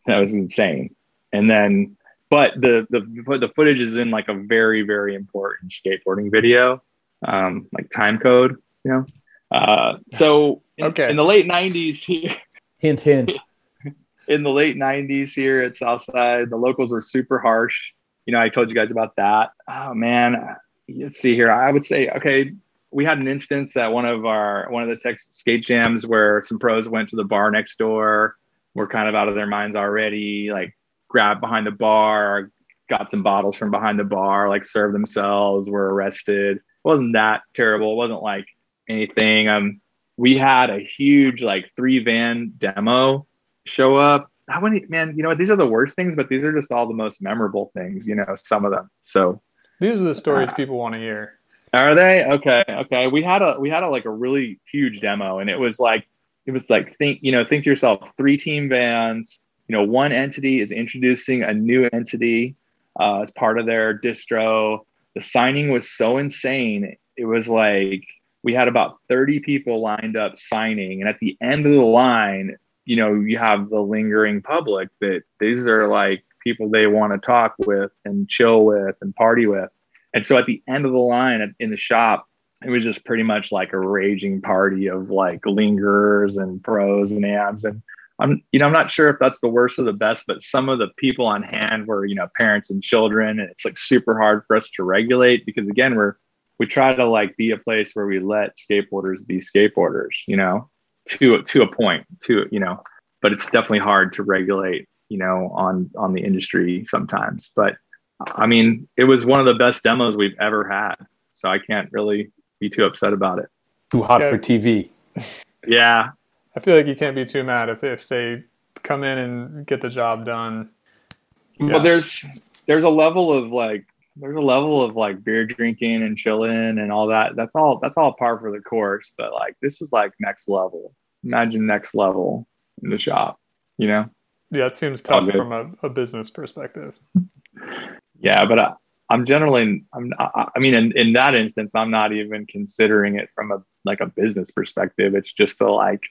that was insane. And then, but the the the footage is in like a very very important skateboarding video, um, like time code, you know. Uh, so in, Okay. in the late '90s here, Hint, hint. in the late 90s here at Southside. The locals were super harsh. You know, I told you guys about that. Oh man, let's see here. I would say, okay, we had an instance at one of our one of the Texas skate jams where some pros went to the bar next door, were kind of out of their minds already, like grabbed behind the bar, got some bottles from behind the bar, like served themselves, were arrested. It wasn't that terrible. It wasn't like anything. Um, we had a huge like three van demo show up. How many man, you know what? These are the worst things, but these are just all the most memorable things, you know, some of them. So These are the stories Uh, people want to hear. Are they? Okay, okay. We had a we had a like a really huge demo and it was like it was like think, you know, think to yourself, three team vans, you know, one entity is introducing a new entity uh, as part of their distro. The signing was so insane. It was like we had about 30 people lined up signing. And at the end of the line, you know, you have the lingering public that these are like people they want to talk with and chill with and party with. And so at the end of the line in the shop, it was just pretty much like a raging party of like lingerers and pros and abs. And I'm, you know, I'm not sure if that's the worst or the best, but some of the people on hand were, you know, parents and children. And it's like super hard for us to regulate because again, we're, we try to like be a place where we let skateboarders be skateboarders, you know, to, to a point to, you know, but it's definitely hard to regulate, you know, on, on the industry sometimes. But I mean, it was one of the best demos we've ever had. So I can't really be too upset about it. Too hot Yeah. for TV. Yeah. I feel like you can't be too mad if, if they come in and get the job done. Yeah. Well, there's there's a level of like there's a level of like beer drinking and chilling and all that. That's all that's all par for the course. But like this is like next level. Imagine next level in the shop. You know? Yeah, it seems tough from a, a business perspective. Yeah, but I, I'm generally I'm I, I mean in, in that instance I'm not even considering it from a like a business perspective. It's just a like,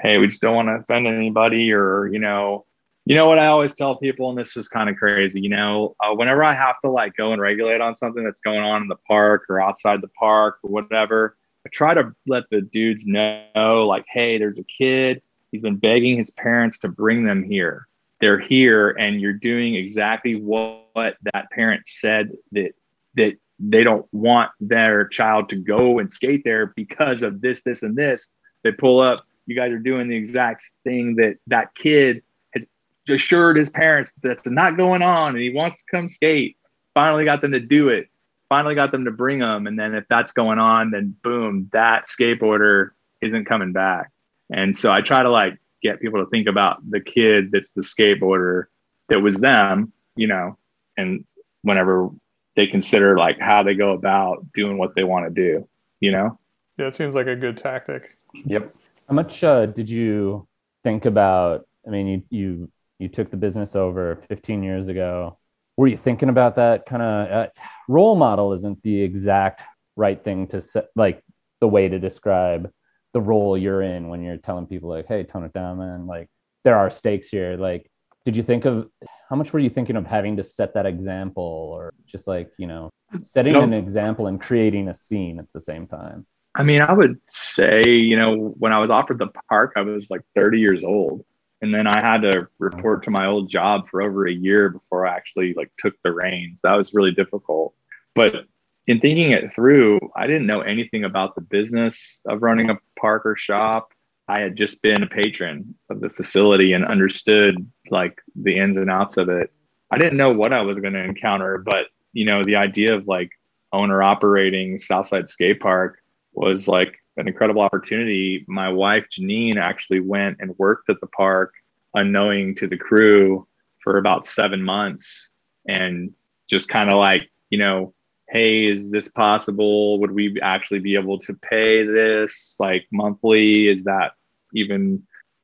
hey, we just don't want to offend anybody or you know, you know what I always tell people, and this is kind of crazy. You know, uh, whenever I have to like go and regulate on something that's going on in the park or outside the park or whatever, I try to let the dudes know like, hey, there's a kid. He's been begging his parents to bring them here they're here and you're doing exactly what, what that parent said that that they don't want their child to go and skate there because of this this and this. They pull up you guys are doing the exact thing that that kid has assured his parents that's not going on and he wants to come skate. Finally got them to do it. Finally got them to bring them. And then if that's going on then boom that skateboarder isn't coming back. And so i try to like get people to think about the kid that's the skateboarder that was them, you know, and whenever they consider like how they go about doing what they want to do, you know? Yeah, it seems like a good tactic. Yep. How much uh, did you think about? I mean, you you you took the business over 15 years ago. Were you thinking about that kind of uh, role model? Isn't the exact right thing to say, like the way to describe the role you're in when you're telling people like, "Hey, tone it down, man." Like there are stakes here. Like, did you think of how much were you thinking of having to set that example, or just like you know, setting an example and creating a scene at the same time? I mean, I would say, you know, when I was offered the park, I was like 30 years old. And then I had to report to my old job for over a year before I actually like took the reins. That was really difficult. But in thinking it through, I didn't know anything about the business of running a park or shop. I had just been a patron of the facility and understood like the ins and outs of it. I didn't know what I was going to encounter, but you know, the idea of like owner operating Southside Skate Park was like an incredible opportunity. My wife Janine actually went and worked at the park unknowing to the crew for about seven months and just kind of like, you know, hey, is this possible? Would we actually be able to pay this like monthly? Is that even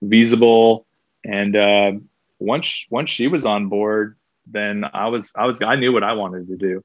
feasible? And uh, once once she was on board, then I was I was I knew what I wanted to do.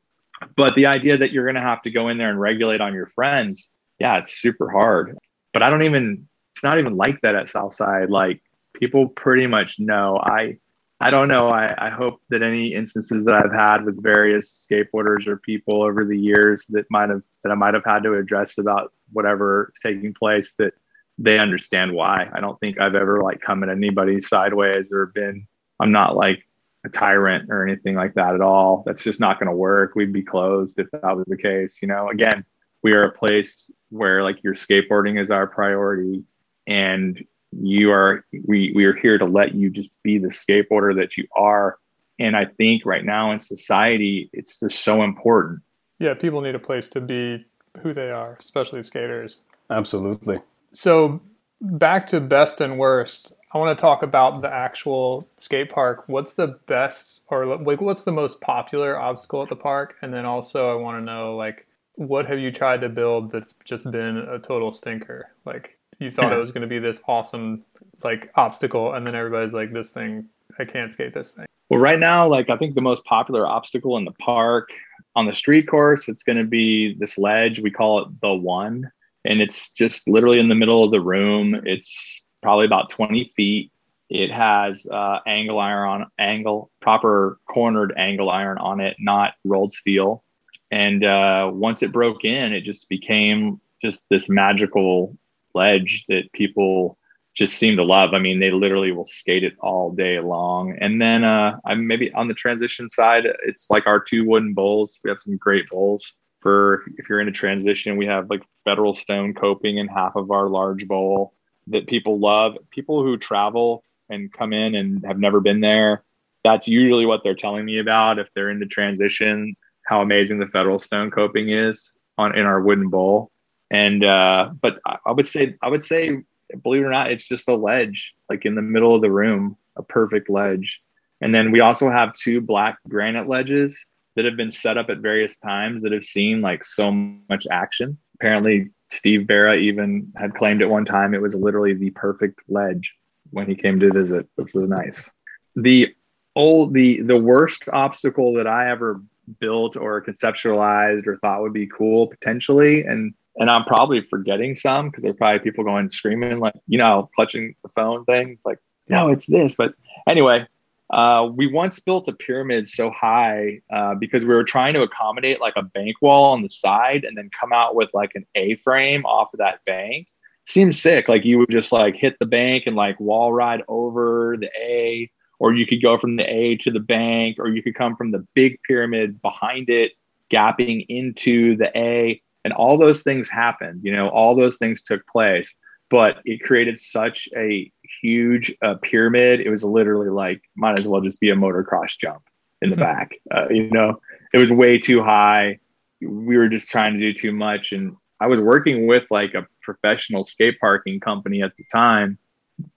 But the idea that you're going to have to go in there and regulate on your friends, yeah, it's super hard. But I don't even it's not even like that at Southside. Like people pretty much know. I I don't know. I, I hope that any instances that I've had with various skateboarders or people over the years that might have that I might have had to address about whatever is taking place that they understand why. I don't think I've ever like come at anybody sideways or been I'm not like a tyrant or anything like that at all. That's just not going to work. We'd be closed if that was the case. You know, again, we are a place where like your skateboarding is our priority and you are we we are here to let you just be the skateboarder that you are. And i think right now in society it's just so important. Yeah people need a place to be who they are especially skaters. Absolutely. So back to best and worst i want to talk about the actual skate park. What's the best or like what's the most popular obstacle at the park? And then also i want to know like what have you tried to build that's just been a total stinker? Like you thought it was going to be this awesome like obstacle and then everybody's like this thing i can't skate this thing. Well right now like i think the most popular obstacle in the park on the street course it's going to be this ledge. We call it the one and it's just literally in the middle of the room. It's probably about 20 feet. It has uh, angle iron on angle proper cornered angle iron on it not rolled steel. And uh, once it broke in it just became just this magical ledge that people just seem to love. I mean, they literally will skate it all day long. And then uh, I'm maybe on the transition side, it's like our two wooden bowls. We have some great bowls for if you're in a transition. We have like federal stone coping in half of our large bowl that people love. People who travel and come in and have never been there, that's usually what they're telling me about if they're into transition, how amazing the federal stone coping is on in our wooden bowl. And uh, but I would say I would say, believe it or not, it's just a ledge, like in the middle of the room, a perfect ledge. And then we also have two black granite ledges that have been set up at various times that have seen like so much action. Apparently, Steve Berra even had claimed at one time it was literally the perfect ledge when he came to visit, which was nice. The old the the worst obstacle that I ever built or conceptualized or thought would be cool potentially, and and I'm probably forgetting some because there are probably people going screaming like you know clutching the phone thing like no it's this but anyway uh, we once built a pyramid so high uh, because we were trying to accommodate like a bank wall on the side and then come out with like an A frame off of that bank. Seems sick. Like you would just like hit the bank and like wall ride over the A, or you could go from the A to the bank, or you could come from the big pyramid behind it, gapping into the A and all those things happened you know all those things took place but it created such a huge uh, pyramid. It was literally like might as well just be a motocross jump in the back uh, you know? It was way too high. We were just trying to do too much. And i was working with like a professional skate parking company at the time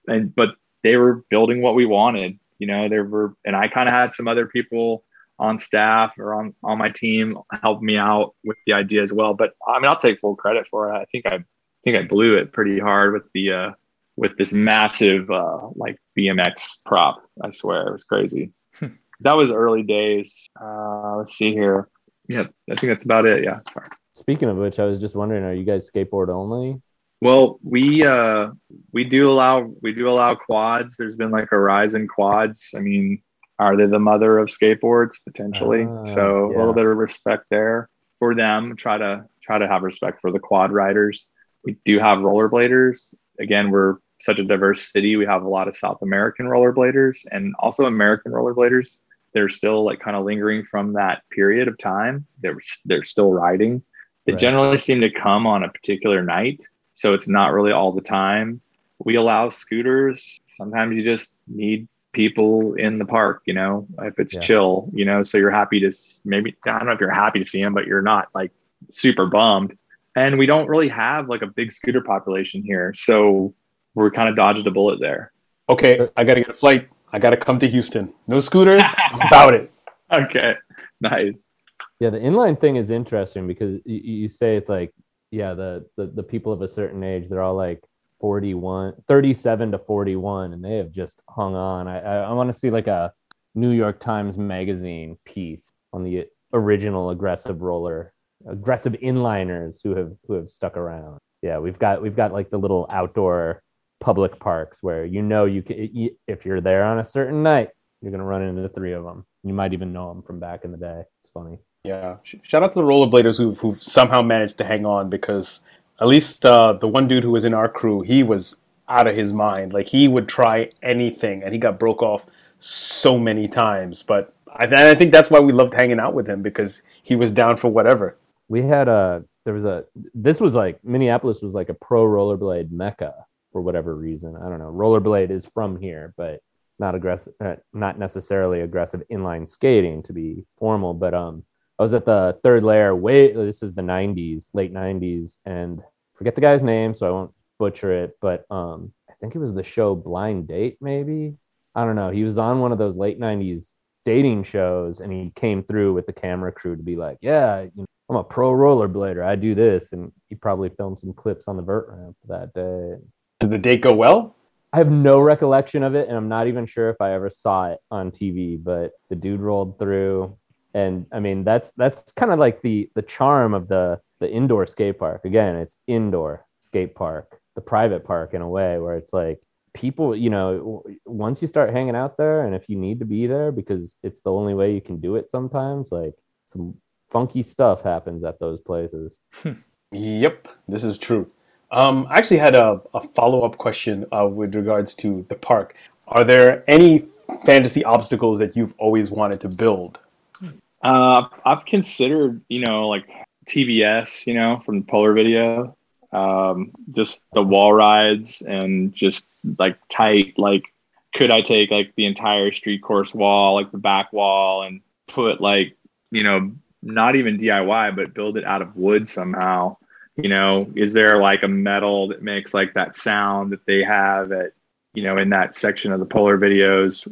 and but they were building what we wanted you know? There were and i kind of had some other people on staff or on on my team helped me out with the idea as well. But I mean, I'll take full credit for it. I think I think I blew it pretty hard with the uh, with this massive uh, like BMX prop. I swear it was crazy. that was early days. Uh, let's see here. Yeah, I think that's about it. Yeah. Sorry. Speaking of which, I was just wondering, are you guys skateboard only? Well, we uh we do allow we do allow quads. There's been like a rise in quads. I mean, are they the mother of skateboards potentially? Uh, so yeah. a little bit of respect there for them. Try to try to have respect for the quad riders. We do have rollerbladers. Again, we're such a diverse city. We have a lot of South American rollerbladers and also American rollerbladers. They're still like kind of lingering from that period of time. They're they're still riding. They right. generally seem to come on a particular night, so it's not really all the time. We allow scooters. Sometimes you just need people in the park, you know, if it's yeah. chill, you know, so you're happy to maybe, I don't know if you're happy to see them, but you're not like super bummed. And we don't really have like a big scooter population here. So we're kind of dodged a bullet there. Okay. I got to get a flight. I got to come to Houston. No scooters about it. Okay. Nice. Yeah. The inline thing is interesting because you, you say it's like, yeah, the, the, the people of a certain age, they're all like, 41 37 to 41 and they have just hung on i i, I want to see like a new york times magazine piece on the original aggressive roller aggressive inliners who have who have stuck around yeah we've got we've got like the little outdoor public parks where you know you can if you're there on a certain night, you're gonna run into the three of them. You might even know them from back in the day. It's funny. Yeah. Shout out to the rollerbladers who've, who've somehow managed to hang on because at least uh, the one dude who was in our crew, he was out of his mind. Like he would try anything, and he got broke off so many times. But I, I think that's why we loved hanging out with him because he was down for whatever. We had a there was a this was like Minneapolis was like a pro rollerblade mecca for whatever reason. I don't know. Rollerblade is from here, but not aggressive, uh, not necessarily aggressive inline skating to be formal. But um, I was at the Third Lair. Wait, this is the '90s, late '90s, and forget the guy's name, so I won't butcher it. But um, I think it was the show Blind Date, maybe. I don't know. He was on one of those late '90s dating shows, and he came through with the camera crew to be like, "Yeah, you know, I'm a pro rollerblader. I do this," and he probably filmed some clips on the vert ramp that day. Did the date go well? I have no recollection of it, and I'm not even sure if I ever saw it on TV. But the dude rolled through, and I mean that's that's kind of like the the charm of the the indoor skate park. Again, it's indoor skate park, the private park in a way where it's like people, you know, once you start hanging out there, and if you need to be there because it's the only way you can do it, sometimes like some funky stuff happens at those places. yep, this is true. Um, I actually had a, a follow up question uh, with regards to the park. Are there any fantasy obstacles that you've always wanted to build? Uh, I've considered, you know, like TBS, you know, from Polar Video, um, just the wall rides and just like tight, like, could I take like the entire street course wall, like the back wall, and put like, you know, not even DIY, but build it out of wood somehow? you know is there like a metal that makes like that sound that they have at you know in that section of the polar videos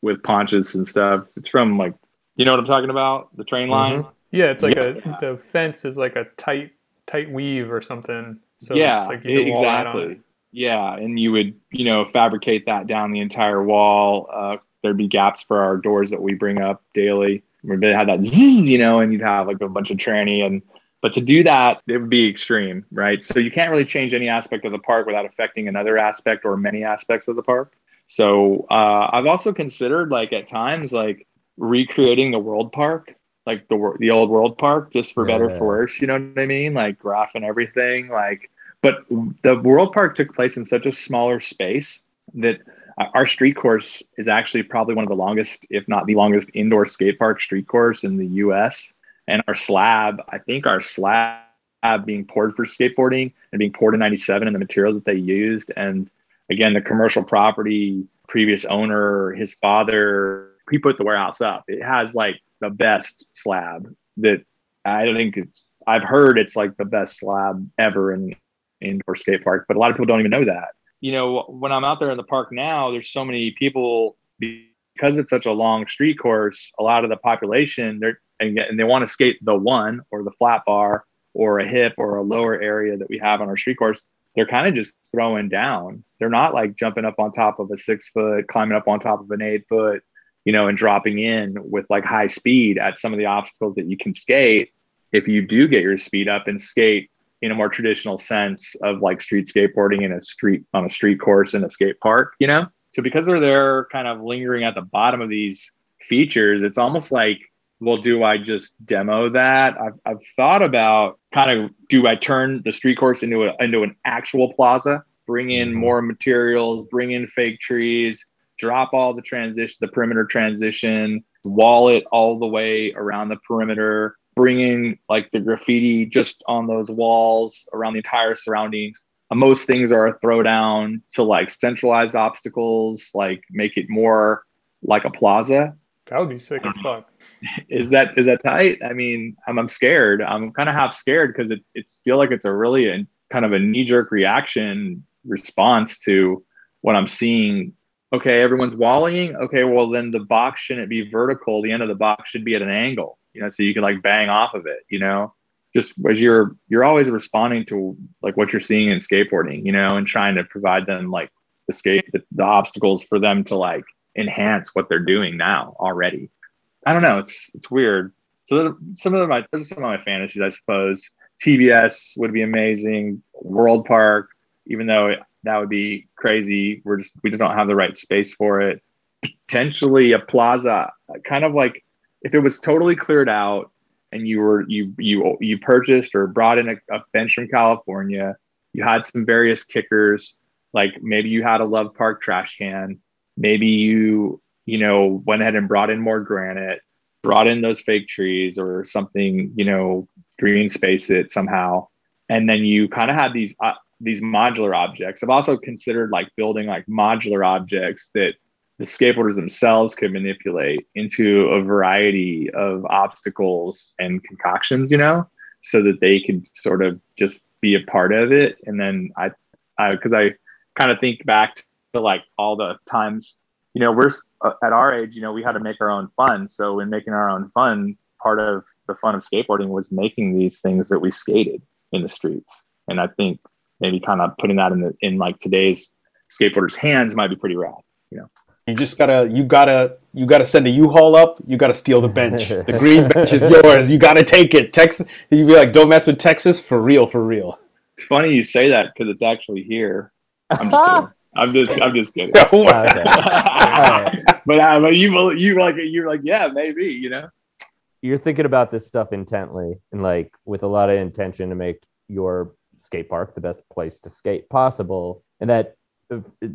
with ponchos and stuff it's from like you know what i'm talking about the train line mm-hmm. yeah it's like yeah. a the fence is like a tight tight weave or something so yeah like exactly yeah and you would you know fabricate that down the entire wall uh, there'd be gaps for our doors that we bring up daily they had that zzz, you know and you'd have like a bunch of tranny and but to do that, it would be extreme, right? So you can't really change any aspect of the park without affecting another aspect or many aspects of the park. So uh, I've also considered, like at times, like recreating the World Park, like the the old World Park, just for better for worse. You know what I mean? Like graph and everything. Like, but the World Park took place in such a smaller space that our street course is actually probably one of the longest, if not the longest, indoor skate park street course in the U.S and our slab, I think our slab being poured for skateboarding and being poured in 97 and the materials that they used. And again, the commercial property, previous owner, his father, he put the warehouse up. It has like the best slab that I don't think it's, I've heard it's like the best slab ever in indoor skate park, but a lot of people don't even know that. You know, when I'm out there in the park now, there's so many people because it's such a long street course. A lot of the population, they're and, and they want to skate the one or the flat bar or a hip or a lower area that we have on our street course, they're kind of just throwing down. They're not like jumping up on top of a six foot, climbing up on top of an eight foot, you know, and dropping in with like high speed at some of the obstacles that you can skate. If you do get your speed up and skate in a more traditional sense of like street skateboarding in a street on a street course in a skate park, you know? So because they're there kind of lingering at the bottom of these features, it's almost like well, do I just demo that? I've, I've thought about kind of do I turn the street course into a, into an actual plaza, bring in mm-hmm. more materials, bring in fake trees, drop all the transition, the perimeter transition, wall it all the way around the perimeter, bringing like the graffiti just on those walls around the entire surroundings. Uh, most things are a throwdown to like centralized obstacles, like make it more like a plaza that would be sick as um, fuck. Is that is that tight? I mean, I'm, I'm scared. I'm kind of half scared because it's it's feel like it's a really a, kind of a knee jerk reaction response to what I'm seeing. Okay, everyone's walling. Okay, well then the box shouldn't be vertical. The end of the box should be at an angle. You know, so you can like bang off of it. You know, just as you're you're always responding to like what you're seeing in skateboarding. You know, and trying to provide them like the skate the, the obstacles for them to like enhance what they're doing now already. I don't know. It's it's weird. So some of my those are some of my fantasies, I suppose. TBS would be amazing. World Park, even though that would be crazy. We're just we just don't have the right space for it. Potentially a plaza, kind of like if it was totally cleared out and you were you you you purchased or brought in a, a bench from California, you had some various kickers, like maybe you had a Love Park trash can, maybe you you know went ahead and brought in more granite, brought in those fake trees or something, you know, green space it somehow, and then you kind of had these these modular objects. I've also considered like building like modular objects that the skateboarders themselves could manipulate into a variety of obstacles and concoctions, you know, so that they could sort of just be a part of it. And then I, I, cause I kind of think back to like all the times, you know, we're uh, at our age, you know, we had to make our own fun. So in making our own fun, part of the fun of skateboarding was making these things that we skated in the streets. And I think maybe kind of putting that in the, in like today's skateboarders hands might be pretty rad, you know? You just gotta, you gotta, you gotta send a U-Haul up. You gotta steal the bench. the green bench is yours. You gotta take it. Texas, you'd be like, don't mess with Texas for real, for real. It's funny you say that because it's actually here. I'm just kidding. I'm just, I'm just kidding. Oh, okay. but, uh, but you, you like, you're like, yeah, maybe, you know. You're thinking about this stuff intently and like with a lot of intention to make your skate park the best place to skate possible, and that,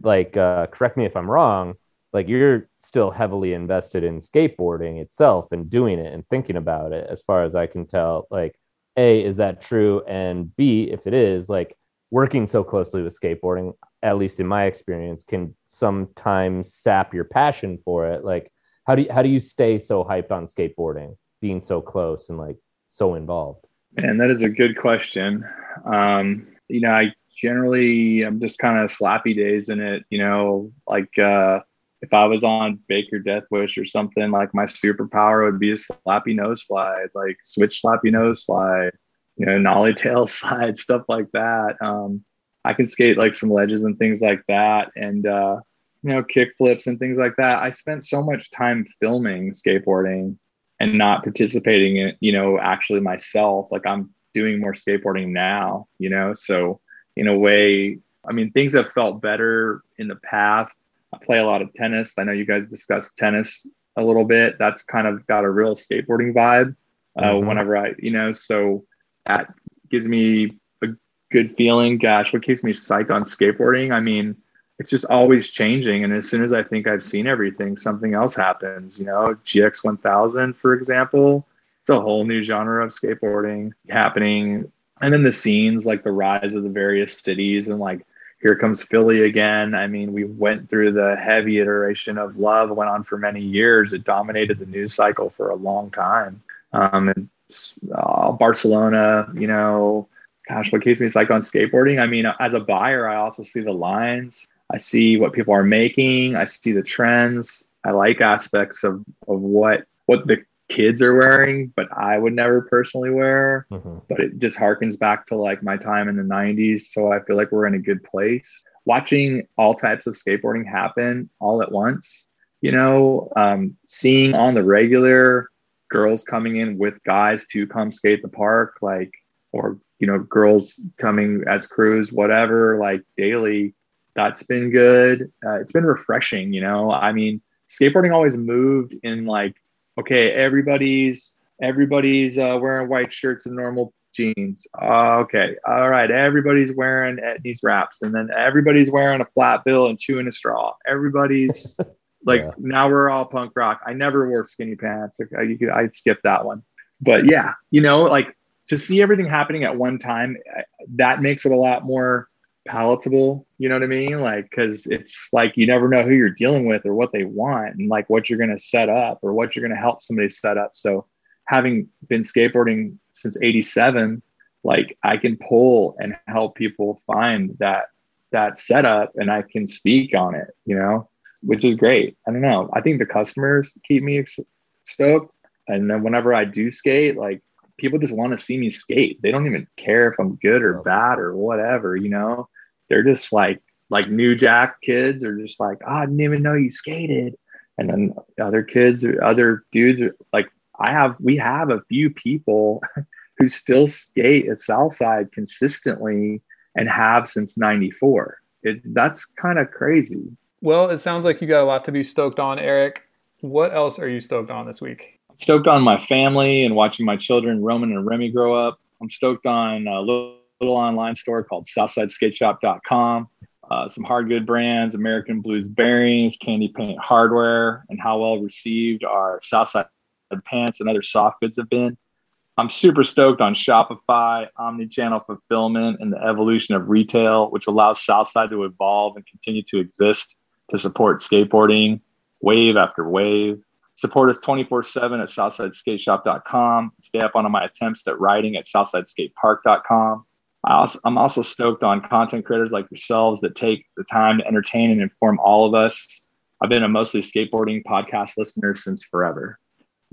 like, uh, correct me if I'm wrong like you're still heavily invested in skateboarding itself and doing it and thinking about it as far as i can tell. Like a is that true? And b if it is like working so closely with skateboarding at least in my experience can sometimes sap your passion for it. Like how do you, how do you stay so hyped on skateboarding being so close and like so involved and that is a good question um you know i generally i'm just kind of slappy days in it you know like uh if I was on Baker Deathwish or something, like my superpower would be a slappy nose slide, like switch slappy nose slide, you know, nollie tail slide, stuff like that. Um, I can skate like some ledges and things like that, and uh, you know, kick flips and things like that. I spent so much time filming skateboarding and not participating in, you know, actually myself. Like I'm doing more skateboarding now, you know, so in a way, I mean, things have felt better in the past I play a lot of tennis. I know you guys discussed tennis a little bit. That's kind of got a real skateboarding vibe. Uh, mm-hmm. Whenever I, you know, so that gives me a good feeling. Gosh, what keeps me psyched on skateboarding? I mean, it's just always changing. And as soon as I think I've seen everything, something else happens. You know, GX 1000, for example, it's a whole new genre of skateboarding happening. And then the scenes, like the rise of the various cities and like here comes Philly again. I mean, we went through the heavy iteration of love, went on for many years. It dominated the news cycle for a long time. Um, and uh, Barcelona, you know, gosh, what keeps me psyched on skateboarding? I mean, as a buyer, I also see the lines. I see what people are making. I see the trends. I like aspects of, of what what the kids are wearing, but I would never personally wear. Mm-hmm. But it just harkens back to like my time in the 90s. So I feel like we're in a good place. Watching all types of skateboarding happen all at once, you know, um, seeing on the regular girls coming in with guys to come skate the park, like, or, you know, girls coming as crews, whatever, like daily. That's been good. Uh, it's been refreshing, you know. I mean, skateboarding always moved in like okay, everybody's everybody's uh, wearing white shirts and normal jeans. Uh, okay, all right, everybody's wearing these wraps, and then everybody's wearing a flat bill and chewing a straw. Everybody's like yeah. now we're all punk rock. I never wore skinny pants. I, you could, I skipped that one, but yeah, you know, like to see everything happening at one time, that makes it a lot more palatable you know what i mean? Like because it's like you never know who you're dealing with or what they want and like what you're going to set up or what you're going to help somebody set up. So having been skateboarding since 87 like i can pull and help people find that that setup and i can speak on it you know which is great. I don't know. I think the customers keep me stoked. And then whenever i do skate like people just want to see me skate. They don't even care if I'm good or bad or whatever, you know. They're just like like new jack kids are just like, oh, I didn't even know you skated. And then other kids or other dudes are like I have we have a few people who still skate at Southside consistently and have since 94. it that's kind of crazy. Well, it sounds like you got a lot to be stoked on, Eric. What else are you stoked on this week? I'm stoked on my family and watching my children, Roman and Remy, grow up. I'm stoked on uh, a little, online store called SouthsideSkateShop.com. Uh, some hard good brands, American Blues bearings, Candy Paint hardware, and how well received our Southside pants and other soft goods have been. I'm super stoked on Shopify, omni-channel fulfillment, and the evolution of retail, which allows Southside to evolve and continue to exist to support skateboarding wave after wave. Support us 24-7 at SouthsideSkateShop.com. Stay up on my attempts at riding at SouthsideSkatePark.com. Also, I'm also stoked on content creators like yourselves that take the time to entertain and inform all of us. I've been a mostly skateboarding podcast listener since forever.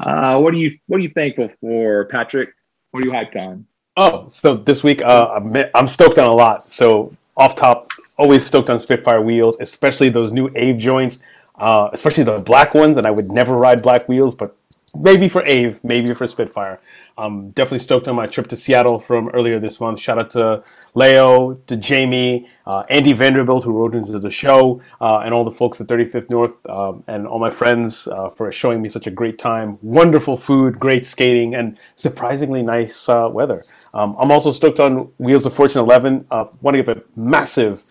Uh, what are you What are you thankful for, Patrick? What are you hyped on? Oh, so this week uh, I'm, I'm stoked on a lot. So off top, always stoked on Spitfire wheels, especially those new Ave joints, uh, especially the black ones. And I would never ride black wheels, but maybe for Ave, maybe for Spitfire. I'm definitely stoked on my trip to Seattle from earlier this month. Shout out to Leo, to Jamie, uh, Andy Vanderbilt, who wrote into the show, uh, and all the folks at 35th North, um, and all my friends uh, for showing me such a great time. Wonderful food, great skating, and surprisingly nice uh, weather. Um, I'm also stoked on Wheels of Fortune 11. I want to give a massive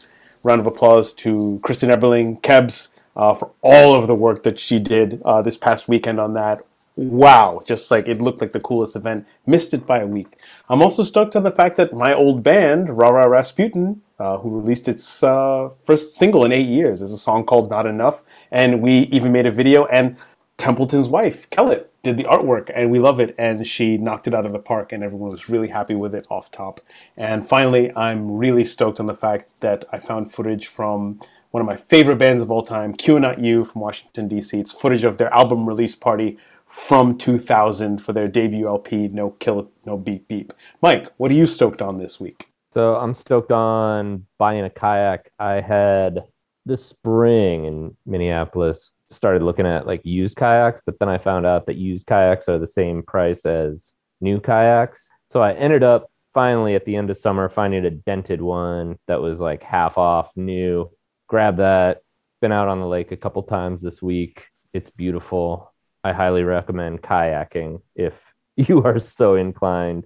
round of applause to Kristin Ebeling, Kebs, uh, for all of the work that she did uh, this past weekend on that wow, just like it looked like the coolest event. Missed it by a week. I'm also stoked on the fact that my old band, Rara Rasputin, uh, who released its uh, first single in eight years, is a song called Not Enough. And we even made a video, and Templeton's wife, Kellett, did the artwork, and we love it. And she knocked it out of the park, and everyone was really happy with it off top. And finally, I'm really stoked on the fact that I found footage from one of my favorite bands of all time, Q Not You from Washington, D.C. It's footage of their album release party from 2000 for their debut LP, No Kill, No Beep Beep. Mike, what are you stoked on this week? So I'm stoked on buying a kayak. I had this spring in Minneapolis started looking at like used kayaks, but then I found out that used kayaks are the same price as new kayaks. So I ended up finally at the end of summer finding a dented one that was like half off new. Grab that. Been out on the lake a couple times this week. It's beautiful. I highly recommend kayaking if you are so inclined.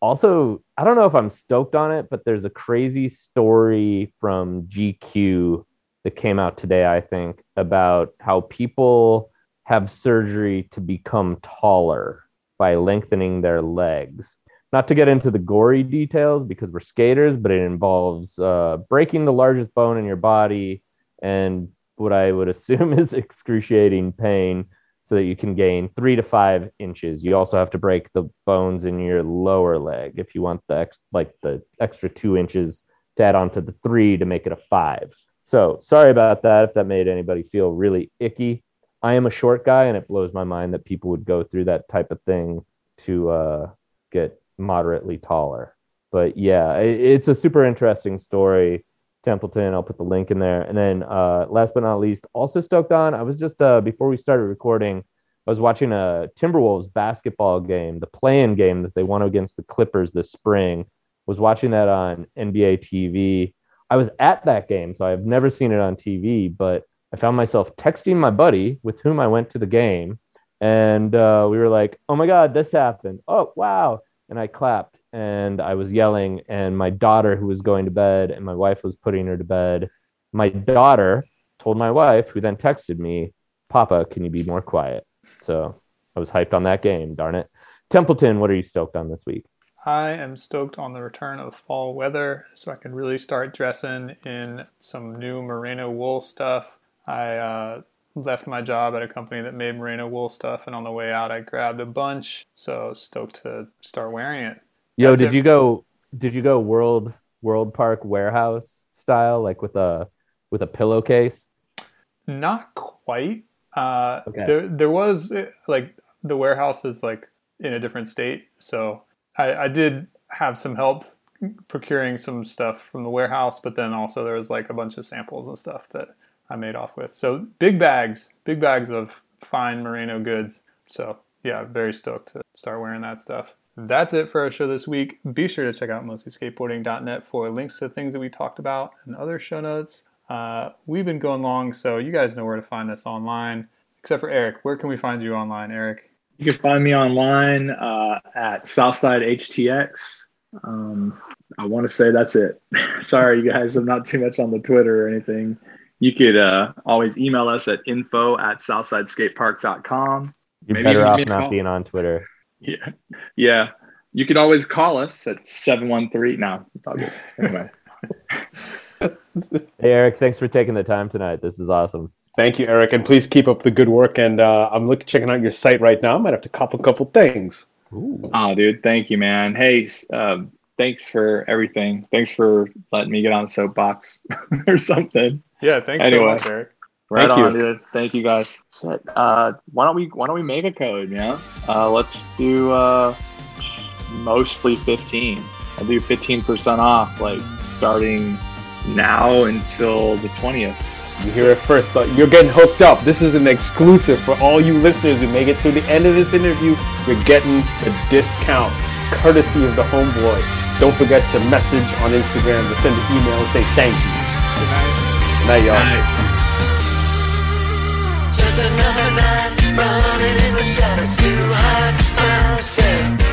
Also, I don't know if I'm stoked on it, but there's a crazy story from GQ that came out today, I think, about how people have surgery to become taller by lengthening their legs. Not to get into the gory details because we're skaters, but it involves uh, breaking the largest bone in your body and what I would assume is excruciating pain so that you can gain three to five inches. You also have to break the bones in your lower leg if you want the ex- like the extra two inches to add on to the three to make it a five. So sorry about that if that made anybody feel really icky. I am a short guy, and it blows my mind that people would go through that type of thing to uh, get moderately taller. But yeah, it, it's a super interesting story Templeton. I'll put the link in there. And then uh, last but not least, also stoked on. I was just uh, before we started recording, I was watching a Timberwolves basketball game, the play-in game that they won against the Clippers this spring. Was watching that on NBA TV. I was at that game, so I've never seen it on TV, but I found myself texting my buddy with whom I went to the game, and uh, we were like, "Oh my God, this happened! Oh wow!" And I clapped and I was yelling, and my daughter, who was going to bed, and my wife was putting her to bed. My daughter told my wife, who then texted me, Papa, can you be more quiet? So I was hyped on that game, darn it. Templeton, what are you stoked on this week? I am stoked on the return of fall weather so I can really start dressing in some new merino wool stuff. I uh, left my job at a company that made merino wool stuff, and on the way out, I grabbed a bunch. So stoked to start wearing it. Yo, That's did it. you go? Did you go World World Park warehouse style, like with a with a pillowcase? Not quite. Uh, Okay. There, there was like the warehouse is like in a different state, so I, I did have some help procuring some stuff from the warehouse, but then also there was like a bunch of samples and stuff that I made off with. So big bags, big bags of fine merino goods. So yeah, very stoked to start wearing that stuff. That's it for our show this week. Be sure to check out mostlyskateboarding.net for links to things that we talked about and other show notes. Uh, we've been going long, so you guys know where to find us online. Except for Eric, where can we find you online, Eric? You can find me online uh, at Southside HTX. Um, I want to say that's it. Sorry, you guys, I'm not too much on the Twitter or anything. You could uh, always email us at info at southsideskatepark.com. You're Maybe better off give me a not call. being on Twitter. Yeah. Yeah. You could always call us at 713. No, it's all good. Anyway. Hey, Eric, thanks for taking the time tonight. This is awesome. Thank you, Eric, and please keep up the good work. And uh, I'm looking checking out your site right now. I might have to cop a couple things. Oh, dude, thank you, man. Hey, s- um, thanks for everything. Thanks for letting me get on the soapbox or something. Yeah, thanks Anyway. so much, Eric. Right Thank on, you. dude. Thank you, guys. Shit. Uh, why don't we Why don't we make a code? Yeah. Uh, let's do uh, mostly 15. I'll do 15 percent off, like starting now until the 20th. You hear it first. Though. You're getting hooked up. This is an exclusive for all you listeners who make it to the end of this interview. You're getting a discount courtesy of the homeboy. Don't forget to message on Instagram, to send an email and say thank you. Good night. Good night, y'all. Just another night running in the shadows to hide myself.